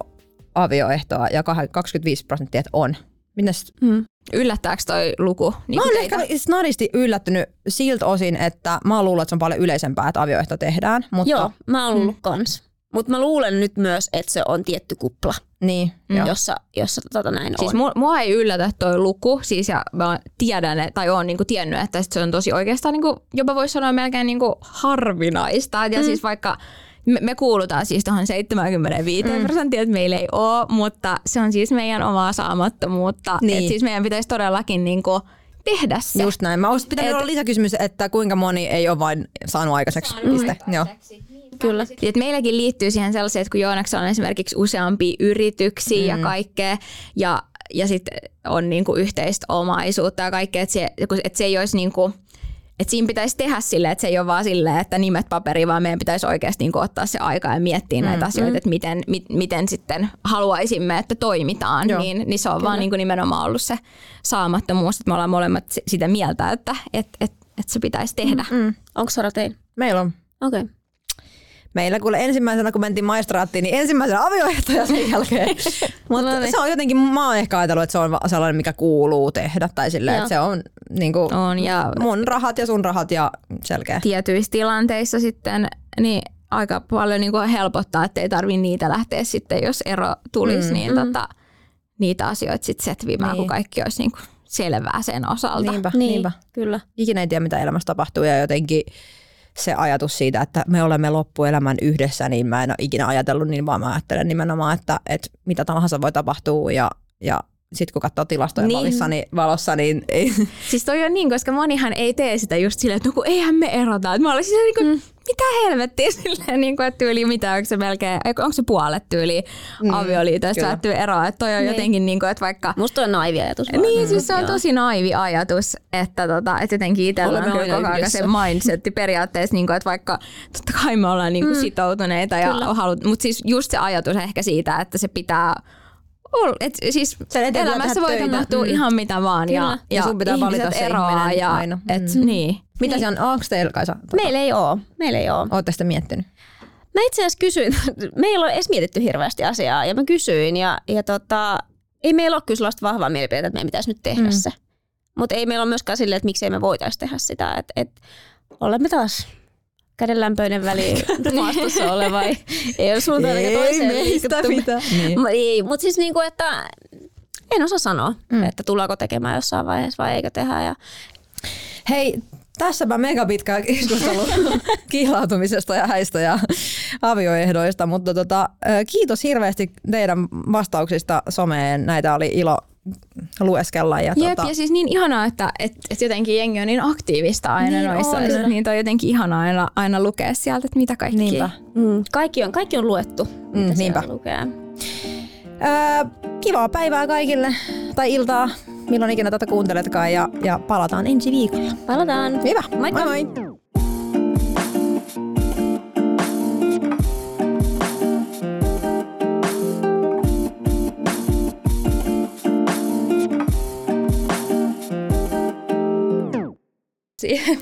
Speaker 2: avioehtoa ja kah- 25 prosenttia, että on. Mitäs?
Speaker 1: Mm. Yllättääkö toi luku? Niin
Speaker 2: Mä oon
Speaker 1: teitä?
Speaker 2: ehkä snadisti yllättynyt siltä osin, että mä oon luullut, että se on paljon yleisempää, että avioehto tehdään. Mutta,
Speaker 3: Joo, mä oon luullut kans. Mutta mä luulen nyt myös, että se on tietty kupla,
Speaker 2: Niin,
Speaker 3: jossa, jossa tota näin
Speaker 1: Siis
Speaker 3: on.
Speaker 1: mua, mua ei yllätä toi luku, siis ja mä tiedän, tai oon niinku tiennyt, että se on tosi oikeastaan niinku, jopa voisi sanoa melkein niinku harvinaista. Ja mm. siis vaikka me, me kuulutaan siis tuohon 75 mm. prosenttiin, että meillä ei ole, mutta se on siis meidän omaa saamattomuutta.
Speaker 2: Niin.
Speaker 1: Et siis meidän pitäisi todellakin niinku tehdä se.
Speaker 2: Just näin. Mä olisin pitänyt
Speaker 1: Et-
Speaker 2: olla lisäkysymys, että kuinka moni ei ole vain saanut aikaiseksi. Piste. Joo.
Speaker 3: Kyllä.
Speaker 1: Et meilläkin liittyy siihen sellaisia, että kun Joonaksella on esimerkiksi useampia yrityksiä mm. ja kaikkea, ja, ja sitten on niinku yhteistä omaisuutta ja kaikkea, että se, että se ei olisi niinku, että siinä pitäisi tehdä silleen, että se ei ole vaan silleen, että nimet paperiin, vaan meidän pitäisi oikeasti niinku ottaa se aika ja miettiä mm. näitä asioita, että miten, mi, miten sitten haluaisimme, että toimitaan,
Speaker 2: Joo.
Speaker 1: niin, niin se on vaan niinku nimenomaan ollut se saamattomuus, että me ollaan molemmat si- sitä mieltä, että et, et, et se pitäisi tehdä.
Speaker 2: Mm.
Speaker 3: Onko Sara tein?
Speaker 2: Meillä on.
Speaker 3: Okei. Okay.
Speaker 2: Meillä kuule ensimmäisenä, kun mentiin maistraattiin, niin ensimmäisenä avioehto ja sen jälkeen. Mutta
Speaker 3: No niin.
Speaker 2: se on jotenkin, mä oon ehkä ajatellut, että se on sellainen, mikä kuuluu tehdä. Tai silleen,
Speaker 3: Joo.
Speaker 2: että se on niinku,
Speaker 1: On ja
Speaker 2: mun rahat ja sun rahat ja selkeä.
Speaker 1: tietyissä tilanteissa sitten niin aika paljon niin kuin helpottaa, että ei tarvitse niitä lähteä sitten, jos ero tulisi, mm. niin tota, niitä asioita sitten setvimään,
Speaker 2: Niin.
Speaker 1: kun kaikki olisi niin kuin selvää sen osalta.
Speaker 2: Niinpä,
Speaker 3: Niin,
Speaker 2: niinpä.
Speaker 3: kyllä.
Speaker 2: Ikinä ei tiedä, mitä elämässä tapahtuu ja jotenkin se ajatus siitä, että me olemme loppuelämän yhdessä, niin mä en ole ikinä ajatellut niin, vaan mä ajattelen nimenomaan, että, että mitä tahansa voi tapahtua ja, ja sitten kun katsoo tilastoja
Speaker 1: Niin.
Speaker 2: valossa, niin, valossa, niin ei,
Speaker 1: Siis toi on niin, koska monihan ei tee sitä just silleen, että no kun eihän me erota. Et mä olisin silleen, niin kuin, mm. mitä helvettiä silleen, niin kuin, että tyyli mitä, onko se melkein, onko se puolet tyyli mm, avioliitoista päättyy eroa. Että toi on
Speaker 3: Niin.
Speaker 1: jotenkin niin kuin, että vaikka
Speaker 3: Musta on naivi ajatus. vaan.
Speaker 1: Niin, siis se on
Speaker 3: Joo.
Speaker 1: tosi naivi ajatus, että, tota, että jotenkin itsellä on kyllä koko ajan se mindsetti periaatteessa, niin kuin, että vaikka totta kai me ollaan niin kuin mm. sitoutuneita, ja halut, mutta siis just se ajatus ehkä siitä, että se pitää et siis elämässä voi tapahtua
Speaker 2: Mm.
Speaker 1: ihan mitä vaan, ja,
Speaker 3: Kyllä.
Speaker 2: Ja sun pitää valita se
Speaker 1: eroaa, ja,
Speaker 2: aina.
Speaker 1: Et,
Speaker 2: Mm.
Speaker 1: niin.
Speaker 2: mitä se on, onko teillä Kaisa?
Speaker 3: Meillä ei oo. Meillä ei oo.
Speaker 2: Ootte sitä miettinyt?
Speaker 3: Mä itse asiassa kysyin, meillä on edes mietitty hirveästi asiaa ja mä kysyin ja, ja tota, ei meillä ole kyllä sellaista vahvaa mielipidettä, että meidän pitäisi nyt tehdä mm. se. Mutta ei meillä ole myöskään silleen, että miksei me voitaisiin tehdä sitä. Että et, olemme taas kädenlämpöinen väli maastossa oleva. Ei, ei ole suuntaan eikä toiseen liikuttu.
Speaker 2: Niin.
Speaker 3: Mu- Ei, mutta siis niinku, että en osaa sanoa, mm. että tullaanko tekemään jossain vaiheessa vai eikö tehdä. Ja
Speaker 2: Hei, tässäpä mega pitkä keskustelu kihlautumisesta ja häistä ja avioehdoista, mutta tota, kiitos hirveästi teidän vastauksista someen. Näitä oli ilo lueskella. Ja
Speaker 1: Jep,
Speaker 2: tota,
Speaker 1: ja siis niin ihanaa, että et, et jotenkin jengi on niin aktiivista aina
Speaker 2: Niin
Speaker 1: noissa,
Speaker 2: on.
Speaker 1: ja sit niin toi jotenkin ihanaa aina, aina lukea sieltä, että mitä kaikki.
Speaker 2: Niinpä.
Speaker 3: mm, kaikki, on, kaikki on luettu,
Speaker 2: Mm,
Speaker 3: mitä
Speaker 2: niinpä.
Speaker 3: lukee.
Speaker 2: Öö, kivaa päivää kaikille tai iltaa, milloin ikinä tätä kuunteletkaan ja, ja palataan ensi viikolla.
Speaker 3: Palataan.
Speaker 2: Hyvä,
Speaker 3: Moikka.
Speaker 2: moi moi! 这还